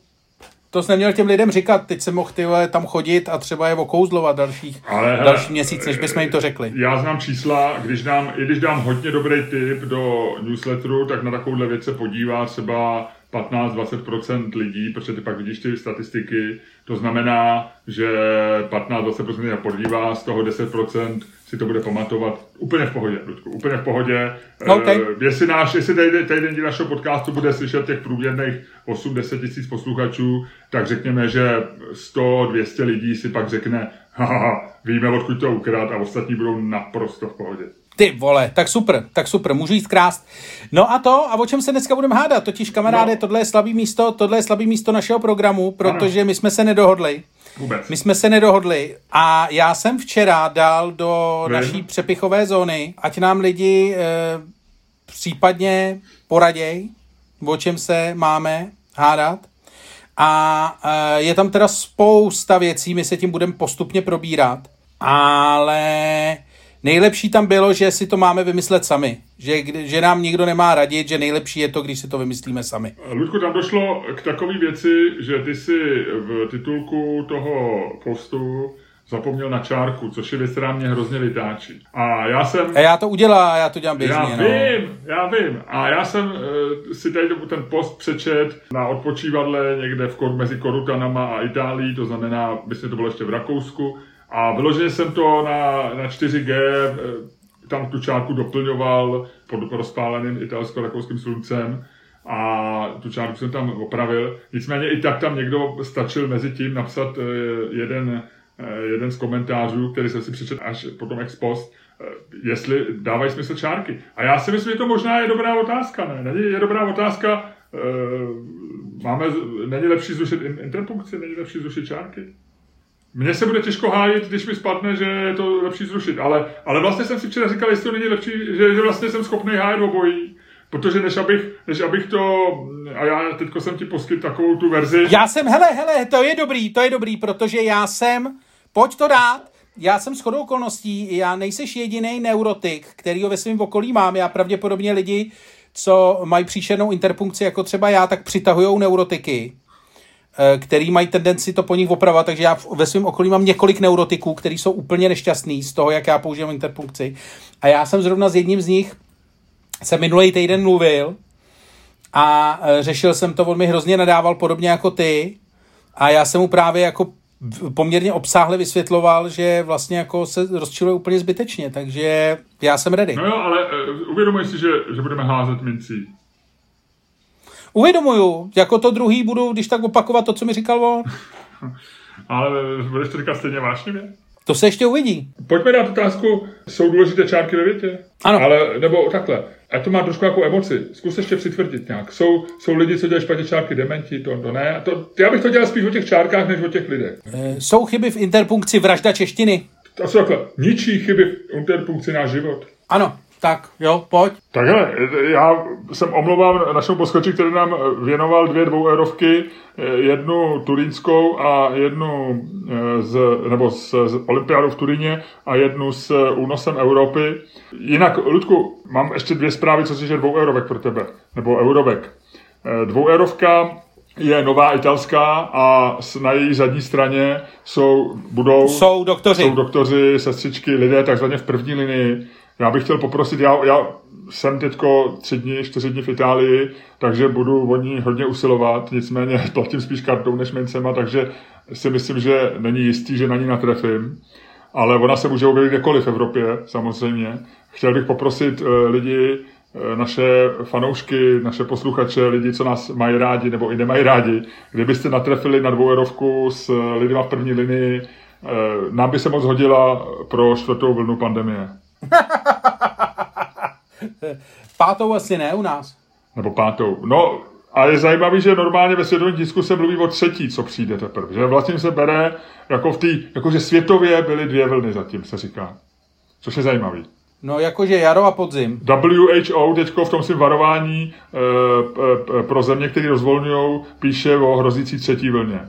to jsi neměl těm lidem říkat, teď se mohl ty tam chodit a třeba je okouzlovat dalších, Ale, další měsíc, než bychom jim to řekli. Já znám čísla, když dám, i když dám hodně dobrý tip do newsletteru, tak na takovouhle věc se podívá třeba 15-20% lidí, protože ty pak vidíš ty statistiky, to znamená, že 15-20% je podívá, z toho 10% si to bude pamatovat úplně v pohodě, Ludku, úplně v pohodě. Okay. Uh, jestli, náš, jestli tady, tady den našeho podcastu bude slyšet těch průměrných 8-10 tisíc posluchačů, tak řekněme, že 100-200 lidí si pak řekne, haha, víme, odkud to ukrát a ostatní budou naprosto v pohodě. Ty vole, tak super, tak super, můžu jít krást. No a to, a o čem se dneska budeme hádat? Totiž kamaráde, no. tohle je slabý místo, tohle je slabý místo našeho programu, protože ano. my jsme se nedohodli. Vůbec. My jsme se nedohodli a já jsem včera dal do Vím. naší přepichové zóny, ať nám lidi e, případně poraděj, o čem se máme hádat. A e, je tam teda spousta věcí, my se tím budeme postupně probírat, ale Nejlepší tam bylo, že si to máme vymyslet sami. Že, že nám nikdo nemá radit, že nejlepší je to, když si to vymyslíme sami. Ludku, tam došlo k takové věci, že ty si v titulku toho postu zapomněl na čárku, což je věc, která mě hrozně vytáčí. A já jsem... A já to udělám, já to dělám běžně. Já no. vím, já vím. A já jsem uh, si tady ten post přečet na odpočívadle někde v, mezi Korutanama a Itálií, to znamená, myslím, to bylo ještě v Rakousku. A vyloženě jsem to na, na 4G, uh, tam tu čárku doplňoval pod rozpáleným italsko-rakouským sluncem a tu čárku jsem tam opravil. Nicméně i tak tam někdo stačil mezi tím napsat uh, jeden Eh, jeden z komentářů, který jsem si přečetl až potom ex post, eh, jestli dávají smysl čárky. A já si myslím, že to možná je dobrá otázka, ne? Není, je dobrá otázka, eh, máme, není lepší zrušit interpunkci, není lepší zrušit čárky? Mně se bude těžko hájit, když mi spadne, že je to lepší zrušit, ale, ale vlastně jsem si včera říkal, jestli to není lepší, že, že vlastně jsem schopný hájit obojí, Protože než abych, než abych to, a já teďko jsem ti poskyt takovou tu verzi. Já jsem, hele, hele, to je dobrý, to je dobrý, protože já jsem Pojď to dát. Já jsem shodou okolností, já nejseš jediný neurotik, který ho ve svém okolí mám. Já pravděpodobně lidi, co mají příšernou interpunkci, jako třeba já, tak přitahují neurotiky, který mají tendenci to po nich opravovat, takže já ve svém okolí mám několik neurotiků, který jsou úplně nešťastní z toho, jak já používám interpunkci. A já jsem zrovna s jedním z nich se minulý týden mluvil a eh, řešil jsem to, on mi hrozně nadával podobně jako ty a já jsem mu právě jako poměrně obsáhle vysvětloval, že vlastně jako se rozčiluje úplně zbytečně, takže já jsem ready. No jo, ale uh, uvědomuji si, že, že budeme házet mincí. Uvědomuju, jako to druhý budu, když tak opakovat to, co mi říkal on. [laughs] ale budeš to říkat stejně vášnivě? To se ještě uvidí. Pojďme dát otázku, jsou důležité čárky ve větě? Ano. Ale, nebo takhle, a to má trošku jako emoci. Zkus ještě přitvrdit nějak. Jsou, jsou lidi, co dělají špatně čárky, dementi, to, to ne. To, já bych to dělal spíš o těch čárkách, než o těch lidech. E, jsou chyby v interpunkci vražda češtiny? To jsou takhle. Ničí chyby v interpunkci náš život. Ano, tak jo, pojď. Tak hele, já jsem omlouvám našemu poschoči, který nám věnoval dvě dvoueurovky, jednu turínskou a jednu z, nebo z, z olympiádu v Turíně a jednu s únosem Evropy. Jinak, Ludku, mám ještě dvě zprávy, co se dvou eurovek pro tebe, nebo eurovek. Dvoueurovka je nová italská a na její zadní straně jsou, budou, jsou doktoři. jsou doktoři, sestřičky, lidé takzvaně v první linii, já bych chtěl poprosit, já, já jsem teďko tři dny, čtyři dny v Itálii, takže budu o ní hodně usilovat, nicméně [laughs] platím spíš kartou než mincema, takže si myslím, že není jistý, že na ní natrefím. Ale ona se může objevit kdekoliv v Evropě, samozřejmě. Chtěl bych poprosit uh, lidi, uh, naše fanoušky, naše posluchače, lidi, co nás mají rádi nebo i nemají rádi, kdybyste natrefili na dvouerovku s lidmi v první linii, uh, nám by se moc hodila pro čtvrtou vlnu pandemie. [laughs] pátou asi ne u nás. Nebo pátou. No, a je zajímavý, že normálně ve světovém tisku se mluví o třetí, co přijde teprve. Že vlastně se bere, jako v tý, jako že světově byly dvě vlny zatím, se říká. Což je zajímavý. No, jakože jaro a podzim. WHO teďko v tom svém varování e, e, pro země, které rozvolňují, píše o hrozící třetí vlně.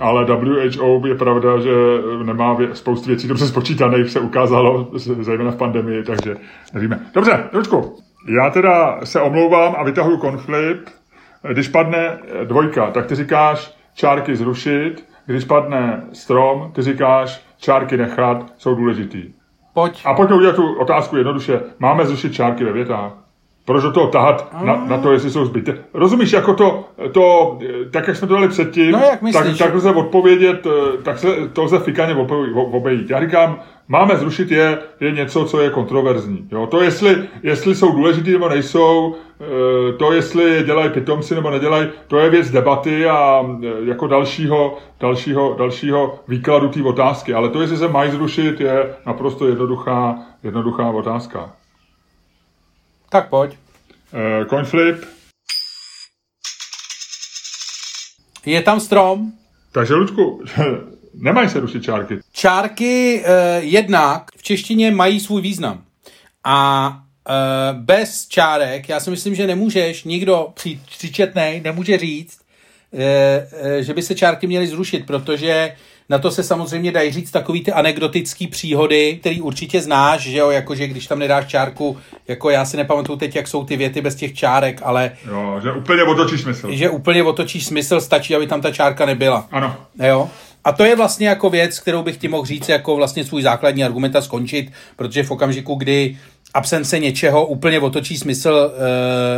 Ale WHO je pravda, že nemá vě- spoustu věcí dobře spočítaných, se ukázalo, zejména v pandemii, takže nevíme. Dobře, Ručku, já teda se omlouvám a vytahuju konflikt. Když padne dvojka, tak ty říkáš čárky zrušit, když padne strom, ty říkáš čárky nechat, jsou důležitý. Pojď. A pojďme udělat tu otázku jednoduše. Máme zrušit čárky ve větách? Proč do toho tahat na, na to, jestli jsou zbytě? Rozumíš, jako to, to, tak jak jsme to dali předtím, no, jak tak, tak lze odpovědět, tak se to lze fikaně obejít. Já říkám, máme zrušit je, je něco, co je kontroverzní. Jo? To, jestli, jestli jsou důležitý nebo nejsou, eh, to, jestli dělají pitomci nebo nedělají, to je věc debaty a eh, jako dalšího, dalšího, dalšího výkladu té otázky. Ale to, jestli se mají zrušit, je naprosto jednoduchá, jednoduchá otázka. Tak pojď. Uh, coin flip. Je tam strom. Takže, Lučku, [laughs] nemají se rušit čárky. Čárky uh, jednak v češtině mají svůj význam. A uh, bez čárek, já si myslím, že nemůžeš, nikdo při, přičetnej nemůže říct, uh, uh, že by se čárky měly zrušit, protože uh, na to se samozřejmě dají říct takový ty anekdotický příhody, který určitě znáš, že jo, jakože když tam nedáš čárku, jako já si nepamatuju teď, jak jsou ty věty bez těch čárek, ale... Jo, že úplně otočíš smysl. Že úplně otočíš smysl, stačí, aby tam ta čárka nebyla. Ano. Jo. A to je vlastně jako věc, kterou bych ti mohl říct jako vlastně svůj základní argument a skončit, protože v okamžiku, kdy absence něčeho úplně otočí smysl e,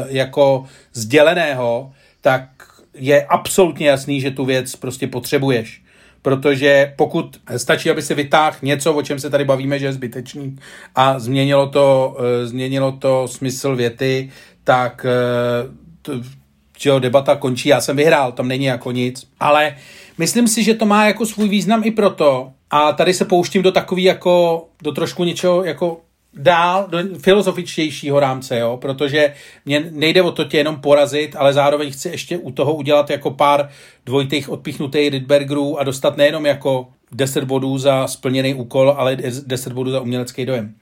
jako sděleného, tak je absolutně jasný, že tu věc prostě potřebuješ. Protože pokud stačí, aby si vytáhl něco, o čem se tady bavíme, že je zbytečný a změnilo to, e, změnilo to smysl věty, tak e, to, že debata končí, já jsem vyhrál, tam není jako nic. Ale myslím si, že to má jako svůj význam i proto, a tady se pouštím do takový jako, do trošku něčeho jako dál do filozofičtějšího rámce, jo? protože mě nejde o to tě jenom porazit, ale zároveň chci ještě u toho udělat jako pár dvojitých odpichnutých Rydbergerů a dostat nejenom jako 10 bodů za splněný úkol, ale 10 bodů za umělecký dojem.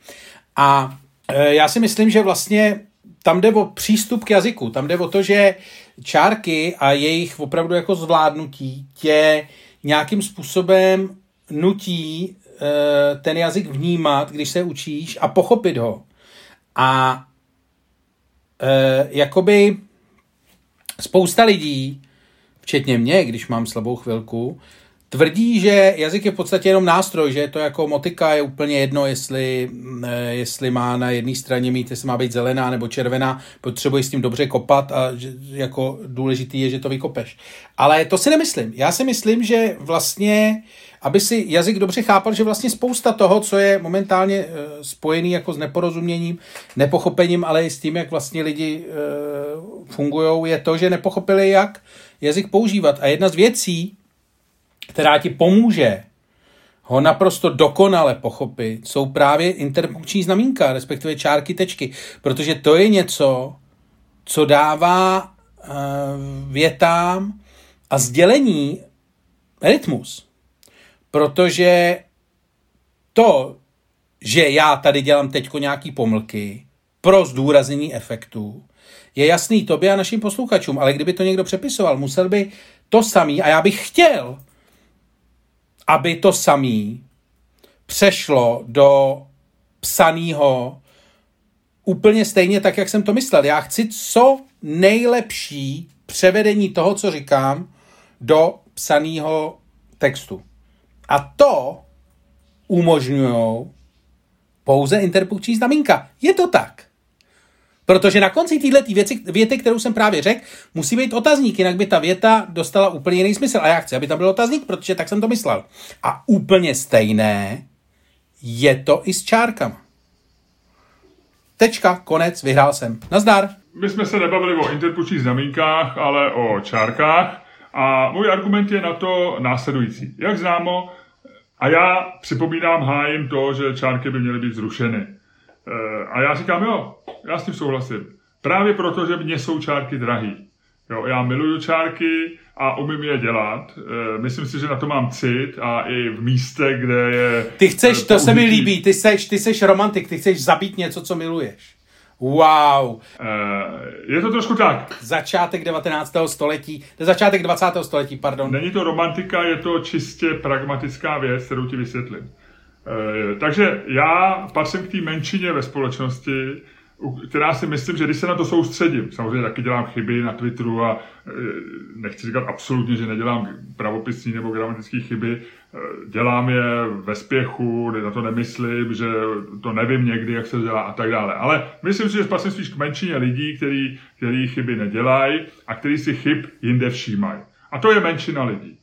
A e, já si myslím, že vlastně tam jde o přístup k jazyku, tam jde o to, že čárky a jejich opravdu jako zvládnutí tě nějakým způsobem nutí ten jazyk vnímat, když se učíš a pochopit ho. A e, jakoby spousta lidí, včetně mě, když mám slabou chvilku, tvrdí, že jazyk je v podstatě jenom nástroj, že je to jako motika, je úplně jedno, jestli, e, jestli má na jedné straně mít, jestli má být zelená nebo červená, potřebuje s tím dobře kopat a že, jako důležitý je, že to vykopeš. Ale to si nemyslím. Já si myslím, že vlastně aby si jazyk dobře chápal, že vlastně spousta toho, co je momentálně e, spojený jako s neporozuměním, nepochopením, ale i s tím, jak vlastně lidi e, fungují, je to, že nepochopili, jak jazyk používat. A jedna z věcí, která ti pomůže ho naprosto dokonale pochopit, jsou právě interpunkční znamínka, respektive čárky, tečky, protože to je něco, co dává e, větám a sdělení rytmus. Protože to, že já tady dělám teď nějaký pomlky pro zdůraznění efektů, je jasný tobě a našim posluchačům, ale kdyby to někdo přepisoval, musel by to samý, a já bych chtěl, aby to samý přešlo do psaného úplně stejně tak, jak jsem to myslel. Já chci co nejlepší převedení toho, co říkám, do psaného textu. A to umožňují pouze interpunkční znamínka. Je to tak. Protože na konci této věci, věty, kterou jsem právě řekl, musí být otazník, jinak by ta věta dostala úplně jiný smysl. A já chci, aby tam byl otazník, protože tak jsem to myslel. A úplně stejné je to i s čárkama. Tečka, konec, vyhrál jsem. Nazdar. My jsme se nebavili o interpunkčních znamínkách, ale o čárkách. A můj argument je na to následující. Jak známo, a já připomínám hájím to, že čárky by měly být zrušeny. E, a já říkám, jo, já s tím souhlasím. Právě proto, že mě jsou čárky drahý. Jo, já miluju čárky a umím je dělat. E, myslím si, že na to mám cit a i v místech, kde je... Ty chceš, to se mi líbí, ty seš, ty seš romantik, ty chceš zabít něco, co miluješ. Wow. Eh, je to trošku tak. Začátek 19. století, začátek 20. století, pardon. Není to romantika, je to čistě pragmatická věc, kterou ti vysvětlím. Eh, takže já patřím k té menšině ve společnosti, která si myslím, že když se na to soustředím, samozřejmě taky dělám chyby na Twitteru a e, nechci říkat absolutně, že nedělám pravopisní nebo gramatické chyby, dělám je ve spěchu, na to nemyslím, že to nevím někdy, jak se dělá a tak dále. Ale myslím si, že patřím spíš k menšině lidí, který, který chyby nedělají a který si chyb jinde všímají. A to je menšina lidí.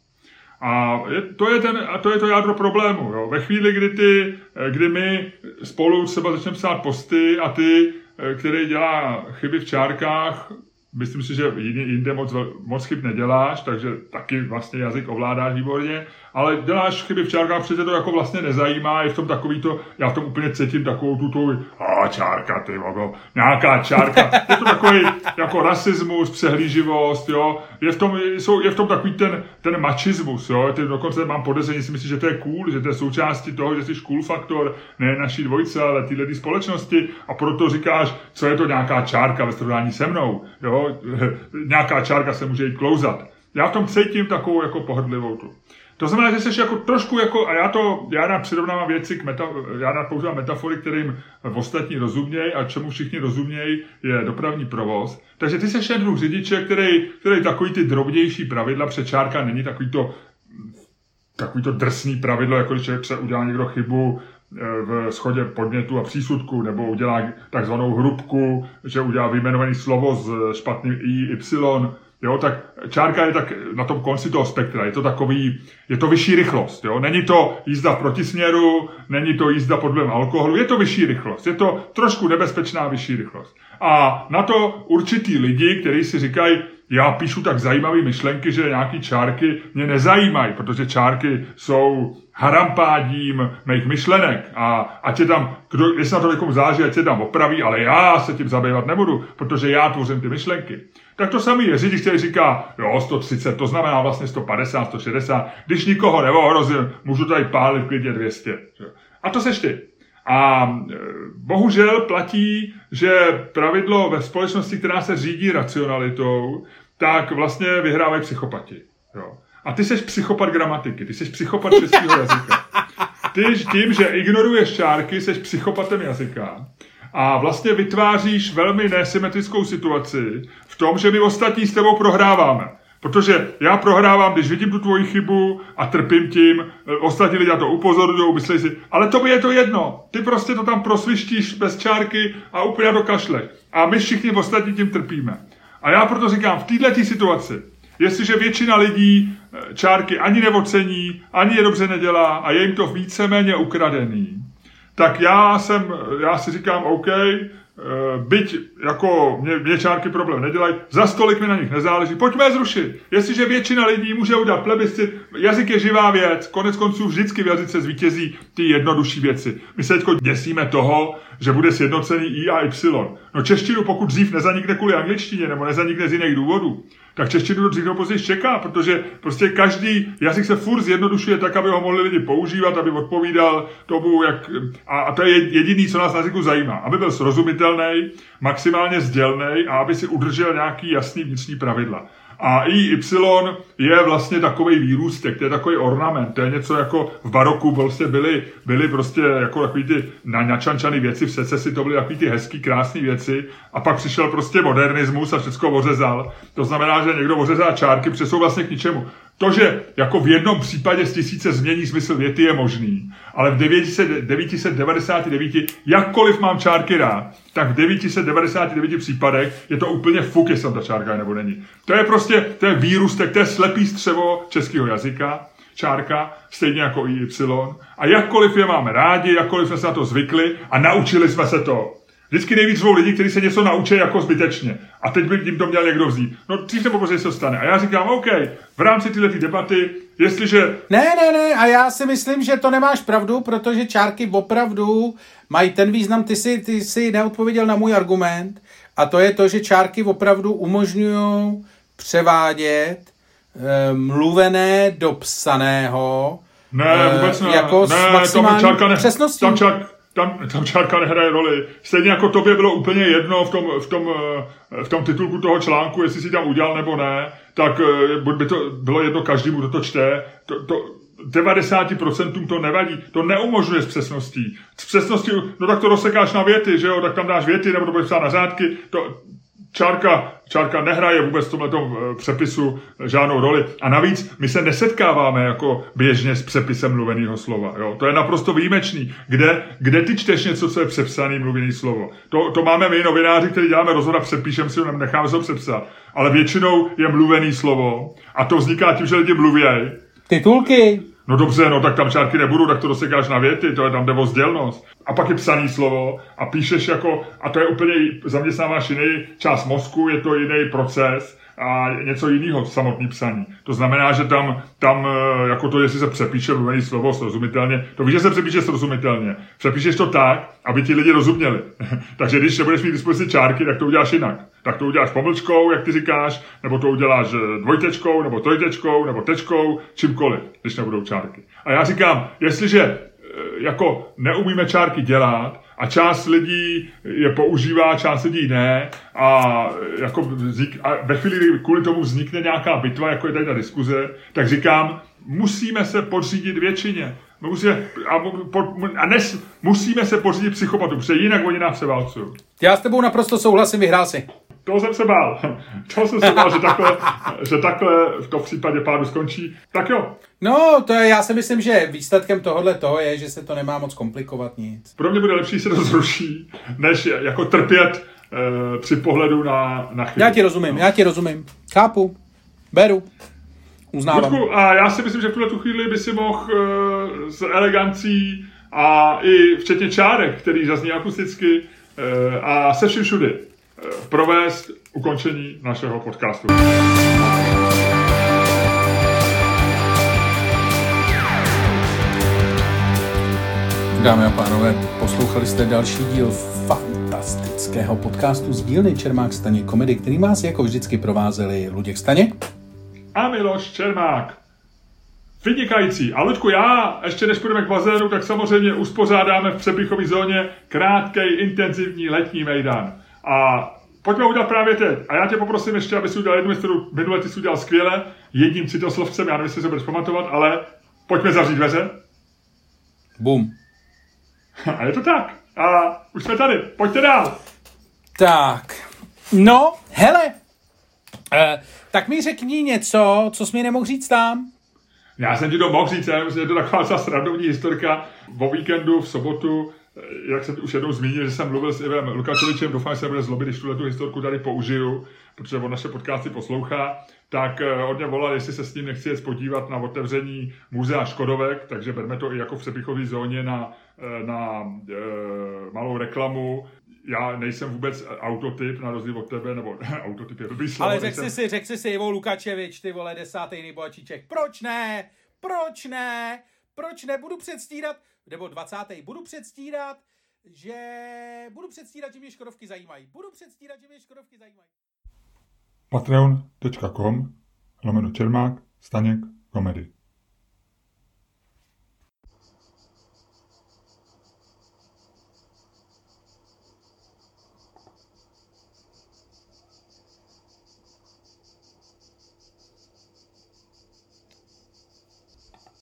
A to, je ten, a to je to jádro problému. Jo. Ve chvíli, kdy, ty, kdy my spolu třeba začneme psát posty a ty který dělá chyby v čárkách, myslím si, že jinde moc, moc chyb neděláš, takže taky vlastně jazyk ovládáš výborně, ale děláš chyby v čárkách, přece to jako vlastně nezajímá, je v tom takový to, já v tom úplně cítím takovou tu tu, a čárka, ty vogo, nějaká čárka, [laughs] je to takový jako rasismus, přehlíživost, jo, je v tom, jsou, je v tom takový ten, ten machismus, jo, ty dokonce mám podezření, si myslím, že to je cool, že to je součástí toho, že jsi cool faktor, ne naší dvojce, ale tyhle společnosti. A proto říkáš, co je to nějaká čárka ve srovnání se mnou, jo, [laughs] nějaká čárka se může jít klouzat. Já v tom cítím takovou jako pohodlivou tu. To znamená, že jsi jako trošku jako, a já to, já rád přirovnávám věci k meta, já rád používám metafory, kterým v ostatní rozumějí a čemu všichni rozumějí, je dopravní provoz. Takže ty jsi ten druh řidiče, který, který takový ty drobnější pravidla přečárka není takový to takový to drsný pravidlo, jako když se udělá někdo chybu eh, v schodě podnětu a přísudku, nebo udělá takzvanou hrubku, že udělá vyjmenovaný slovo s špatným i, y, Jo, tak čárka je tak na tom konci toho spektra, je to takový, je to vyšší rychlost, jo. Není to jízda v protisměru, není to jízda pod vlivem alkoholu, je to vyšší rychlost, je to trošku nebezpečná vyšší rychlost. A na to určitý lidi, kteří si říkají, já píšu tak zajímavé myšlenky, že nějaký čárky mě nezajímají, protože čárky jsou harampádím mých myšlenek a ať je tam, kdo, jestli na to někomu záží, ať se tam opraví, ale já se tím zabývat nebudu, protože já tvořím ty myšlenky. Tak to samý je řidič, který říká, jo, 130, to znamená vlastně 150, 160, když nikoho neohrozím, můžu tady pálit klidně 200. A to seš ty. A e, bohužel platí, že pravidlo ve společnosti, která se řídí racionalitou, tak vlastně vyhrávají psychopati. Jo. A ty jsi psychopat gramatiky, ty jsi psychopat českého jazyka. Ty tím, že ignoruješ čárky, jsi psychopatem jazyka a vlastně vytváříš velmi nesymetrickou situaci v tom, že my ostatní s tebou prohráváme. Protože já prohrávám, když vidím tu tvoji chybu a trpím tím, ostatní lidé to upozorňují, myslí si, ale to by je to jedno. Ty prostě to tam prosvištíš bez čárky a úplně do kašle. A my všichni ostatní tím trpíme. A já proto říkám, v této situaci, jestliže většina lidí eh, čárky ani neocení, ani je dobře nedělá a je jim to víceméně ukradený, tak já jsem, já si říkám, OK, Eh, byť jako mě, mě čárky problém nedělají, za stolik mi na nich nezáleží, pojďme je zrušit. Jestliže většina lidí může udělat plebiscit, jazyk je živá věc, konec konců vždycky v jazyce zvítězí ty jednodušší věci. My se teď děsíme toho, že bude sjednocený I a Y. No češtinu, pokud dřív nezanikne kvůli angličtině nebo nezanikne z jiných důvodů, tak češtinu dřív nebo později čeká, protože prostě každý jazyk se furt zjednodušuje tak, aby ho mohli lidi používat, aby odpovídal tomu, jak... A, a to je jediný, co nás na jazyku zajímá. Aby byl srozumitelný, maximálně sdělný a aby si udržel nějaký jasný vnitřní pravidla. A i Y je vlastně takový výrůstek, to je takový ornament, to je něco jako v baroku prostě byly, byly prostě jako takový ty načančaný věci, v secesi to byly takový ty hezký, krásné věci a pak přišel prostě modernismus a všechno ořezal. To znamená, že někdo ořezá čárky, přesou vlastně k ničemu. To, že jako v jednom případě z tisíce změní smysl věty je možný, ale v 999, jakkoliv mám čárky rád, tak v 999 případech je to úplně fuk, jestli tam ta čárka nebo není. To je prostě, to je výrůstek, to je slepý střevo českého jazyka, čárka, stejně jako i Y. A jakkoliv je máme rádi, jakkoliv jsme se na to zvykli a naučili jsme se to, Vždycky nejvíc zvou lidi, kteří se něco naučí jako zbytečně. A teď by tím to měl někdo vzít. No dřív nebo později se to stane. A já říkám, OK, v rámci tyhle debaty, jestliže... Ne, ne, ne, a já si myslím, že to nemáš pravdu, protože čárky opravdu mají ten význam, ty si, ty si neodpověděl na můj argument, a to je to, že čárky opravdu umožňují převádět e, mluvené do psaného. Ne, vůbec ne. Jako ne, s maximální čárka ne, přesností. Tam čárka, tam, tam čárka nehraje roli. Stejně jako tobě bylo úplně jedno v tom, v tom, v tom titulku toho článku, jestli si tam udělal nebo ne, tak eh, by to bylo jedno každému, kdo to čte. To, to, 90% to nevadí. To neumožňuje s přesností. S přesností, no tak to rozsekáš na věty, že jo, tak tam dáš věty, nebo to budeš psát na řádky. To, čárka, čárka nehraje vůbec v tomhle eh, přepisu žádnou roli. A navíc my se nesetkáváme jako běžně s přepisem mluveného slova. Jo? To je naprosto výjimečný. Kde, kde ty čteš něco, co je přepsaný mluvený slovo? To, to máme my novináři, kteří děláme rozhod a přepíšeme si ho, necháme se ho přepsat. Ale většinou je mluvený slovo a to vzniká tím, že lidi mluví. Titulky. No dobře, no tak tam čárky nebudou, tak to dosekáš na věty, to je tam jde o sdělnost. A pak je psaný slovo a píšeš jako, a to je úplně, zaměstnáváš jiný část mozku, je to jiný proces a něco jiného samotný psaní. To znamená, že tam, tam eh, jako to, jestli se přepíše mluvený slovo srozumitelně, to víš, že se přepíše srozumitelně. Přepíšeš to tak, aby ti lidi rozuměli. [laughs] Takže když nebudeš mít dispozici čárky, tak to uděláš jinak. Tak to uděláš pomlčkou, jak ty říkáš, nebo to uděláš eh, dvojtečkou, nebo trojtečkou, nebo tečkou, čímkoliv, když nebudou čárky. A já říkám, jestliže eh, jako neumíme čárky dělat, a část lidí je používá, část lidí ne a, jako vznik, a ve chvíli, kvůli tomu vznikne nějaká bitva, jako je tady ta diskuze, tak říkám, musíme se podřídit většině. Musíme, a, a nes, musíme se podřídit psychopatu, protože jinak oni nás se válcují. Já s tebou naprosto souhlasím, vyhrál si. To toho jsem se bál. [laughs] toho jsem se bál, že takhle, že takhle v tom případě pádu skončí. Tak jo. No, to je, já si myslím, že výsledkem tohohle toho je, že se to nemá moc komplikovat nic. Pro mě bude lepší, se to zruší, než jako trpět e, při pohledu na, na chybu. Já ti rozumím, já ti rozumím. Chápu, beru, uznávám. Ludku, a já si myslím, že v tuhle tu chvíli by si mohl e, s elegancí a i včetně čárek, který zazní akusticky e, a se vším všudy e, provést ukončení našeho podcastu. Dámy a pánové, poslouchali jste další díl fantastického podcastu z dílny Čermák Staně komedy, který vás jako vždycky provázeli Luděk Staněk a Miloš Čermák. Vynikající. A Luďku, já, ještě než půjdeme k bazénu, tak samozřejmě uspořádáme v přepichové zóně krátký, intenzivní letní mejdan. A pojďme udělat právě teď. A já tě poprosím ještě, aby si udělal jednu věc, kterou minule ty jsi udělal skvěle, jedním citoslovcem, já nevím, jestli se budeš pamatovat, ale pojďme zavřít dveře. Bum. [laughs] A je to tak. A už jsme tady. Pojďte dál. Tak. No, hele. Eh, tak mi řekni něco, co jsi mi nemohl říct tam. Já jsem ti to mohl říct, já myslím, že to taková ta srandovní historka. O víkendu v sobotu, jak jsem už jednou zmínil, že jsem mluvil s Ivem Lukačovičem, doufám, že se bude zlobit, když tuhle tu historku tady použiju, protože on naše podcasty poslouchá, tak eh, od mě volal, jestli se s ním nechci jet podívat na otevření muzea Škodovek, takže berme to i jako v přepichové zóně na, eh, na e, malou reklamu já nejsem vůbec autotyp, na rozdíl od tebe, nebo [laughs] autotyp je blbý slovo. Ale řekl nejsem... si, řekl si Ivo Lukačevič, ty vole, desátý nejbohatší Čech. Proč ne? Proč ne? Proč ne? Budu předstírat, nebo dvacátý, budu předstírat, že budu předstírat, že mě Škodovky zajímají. Budu předstírat, že mě Škodovky zajímají. Patreon.com lomeno Čermák, Staněk, komedy.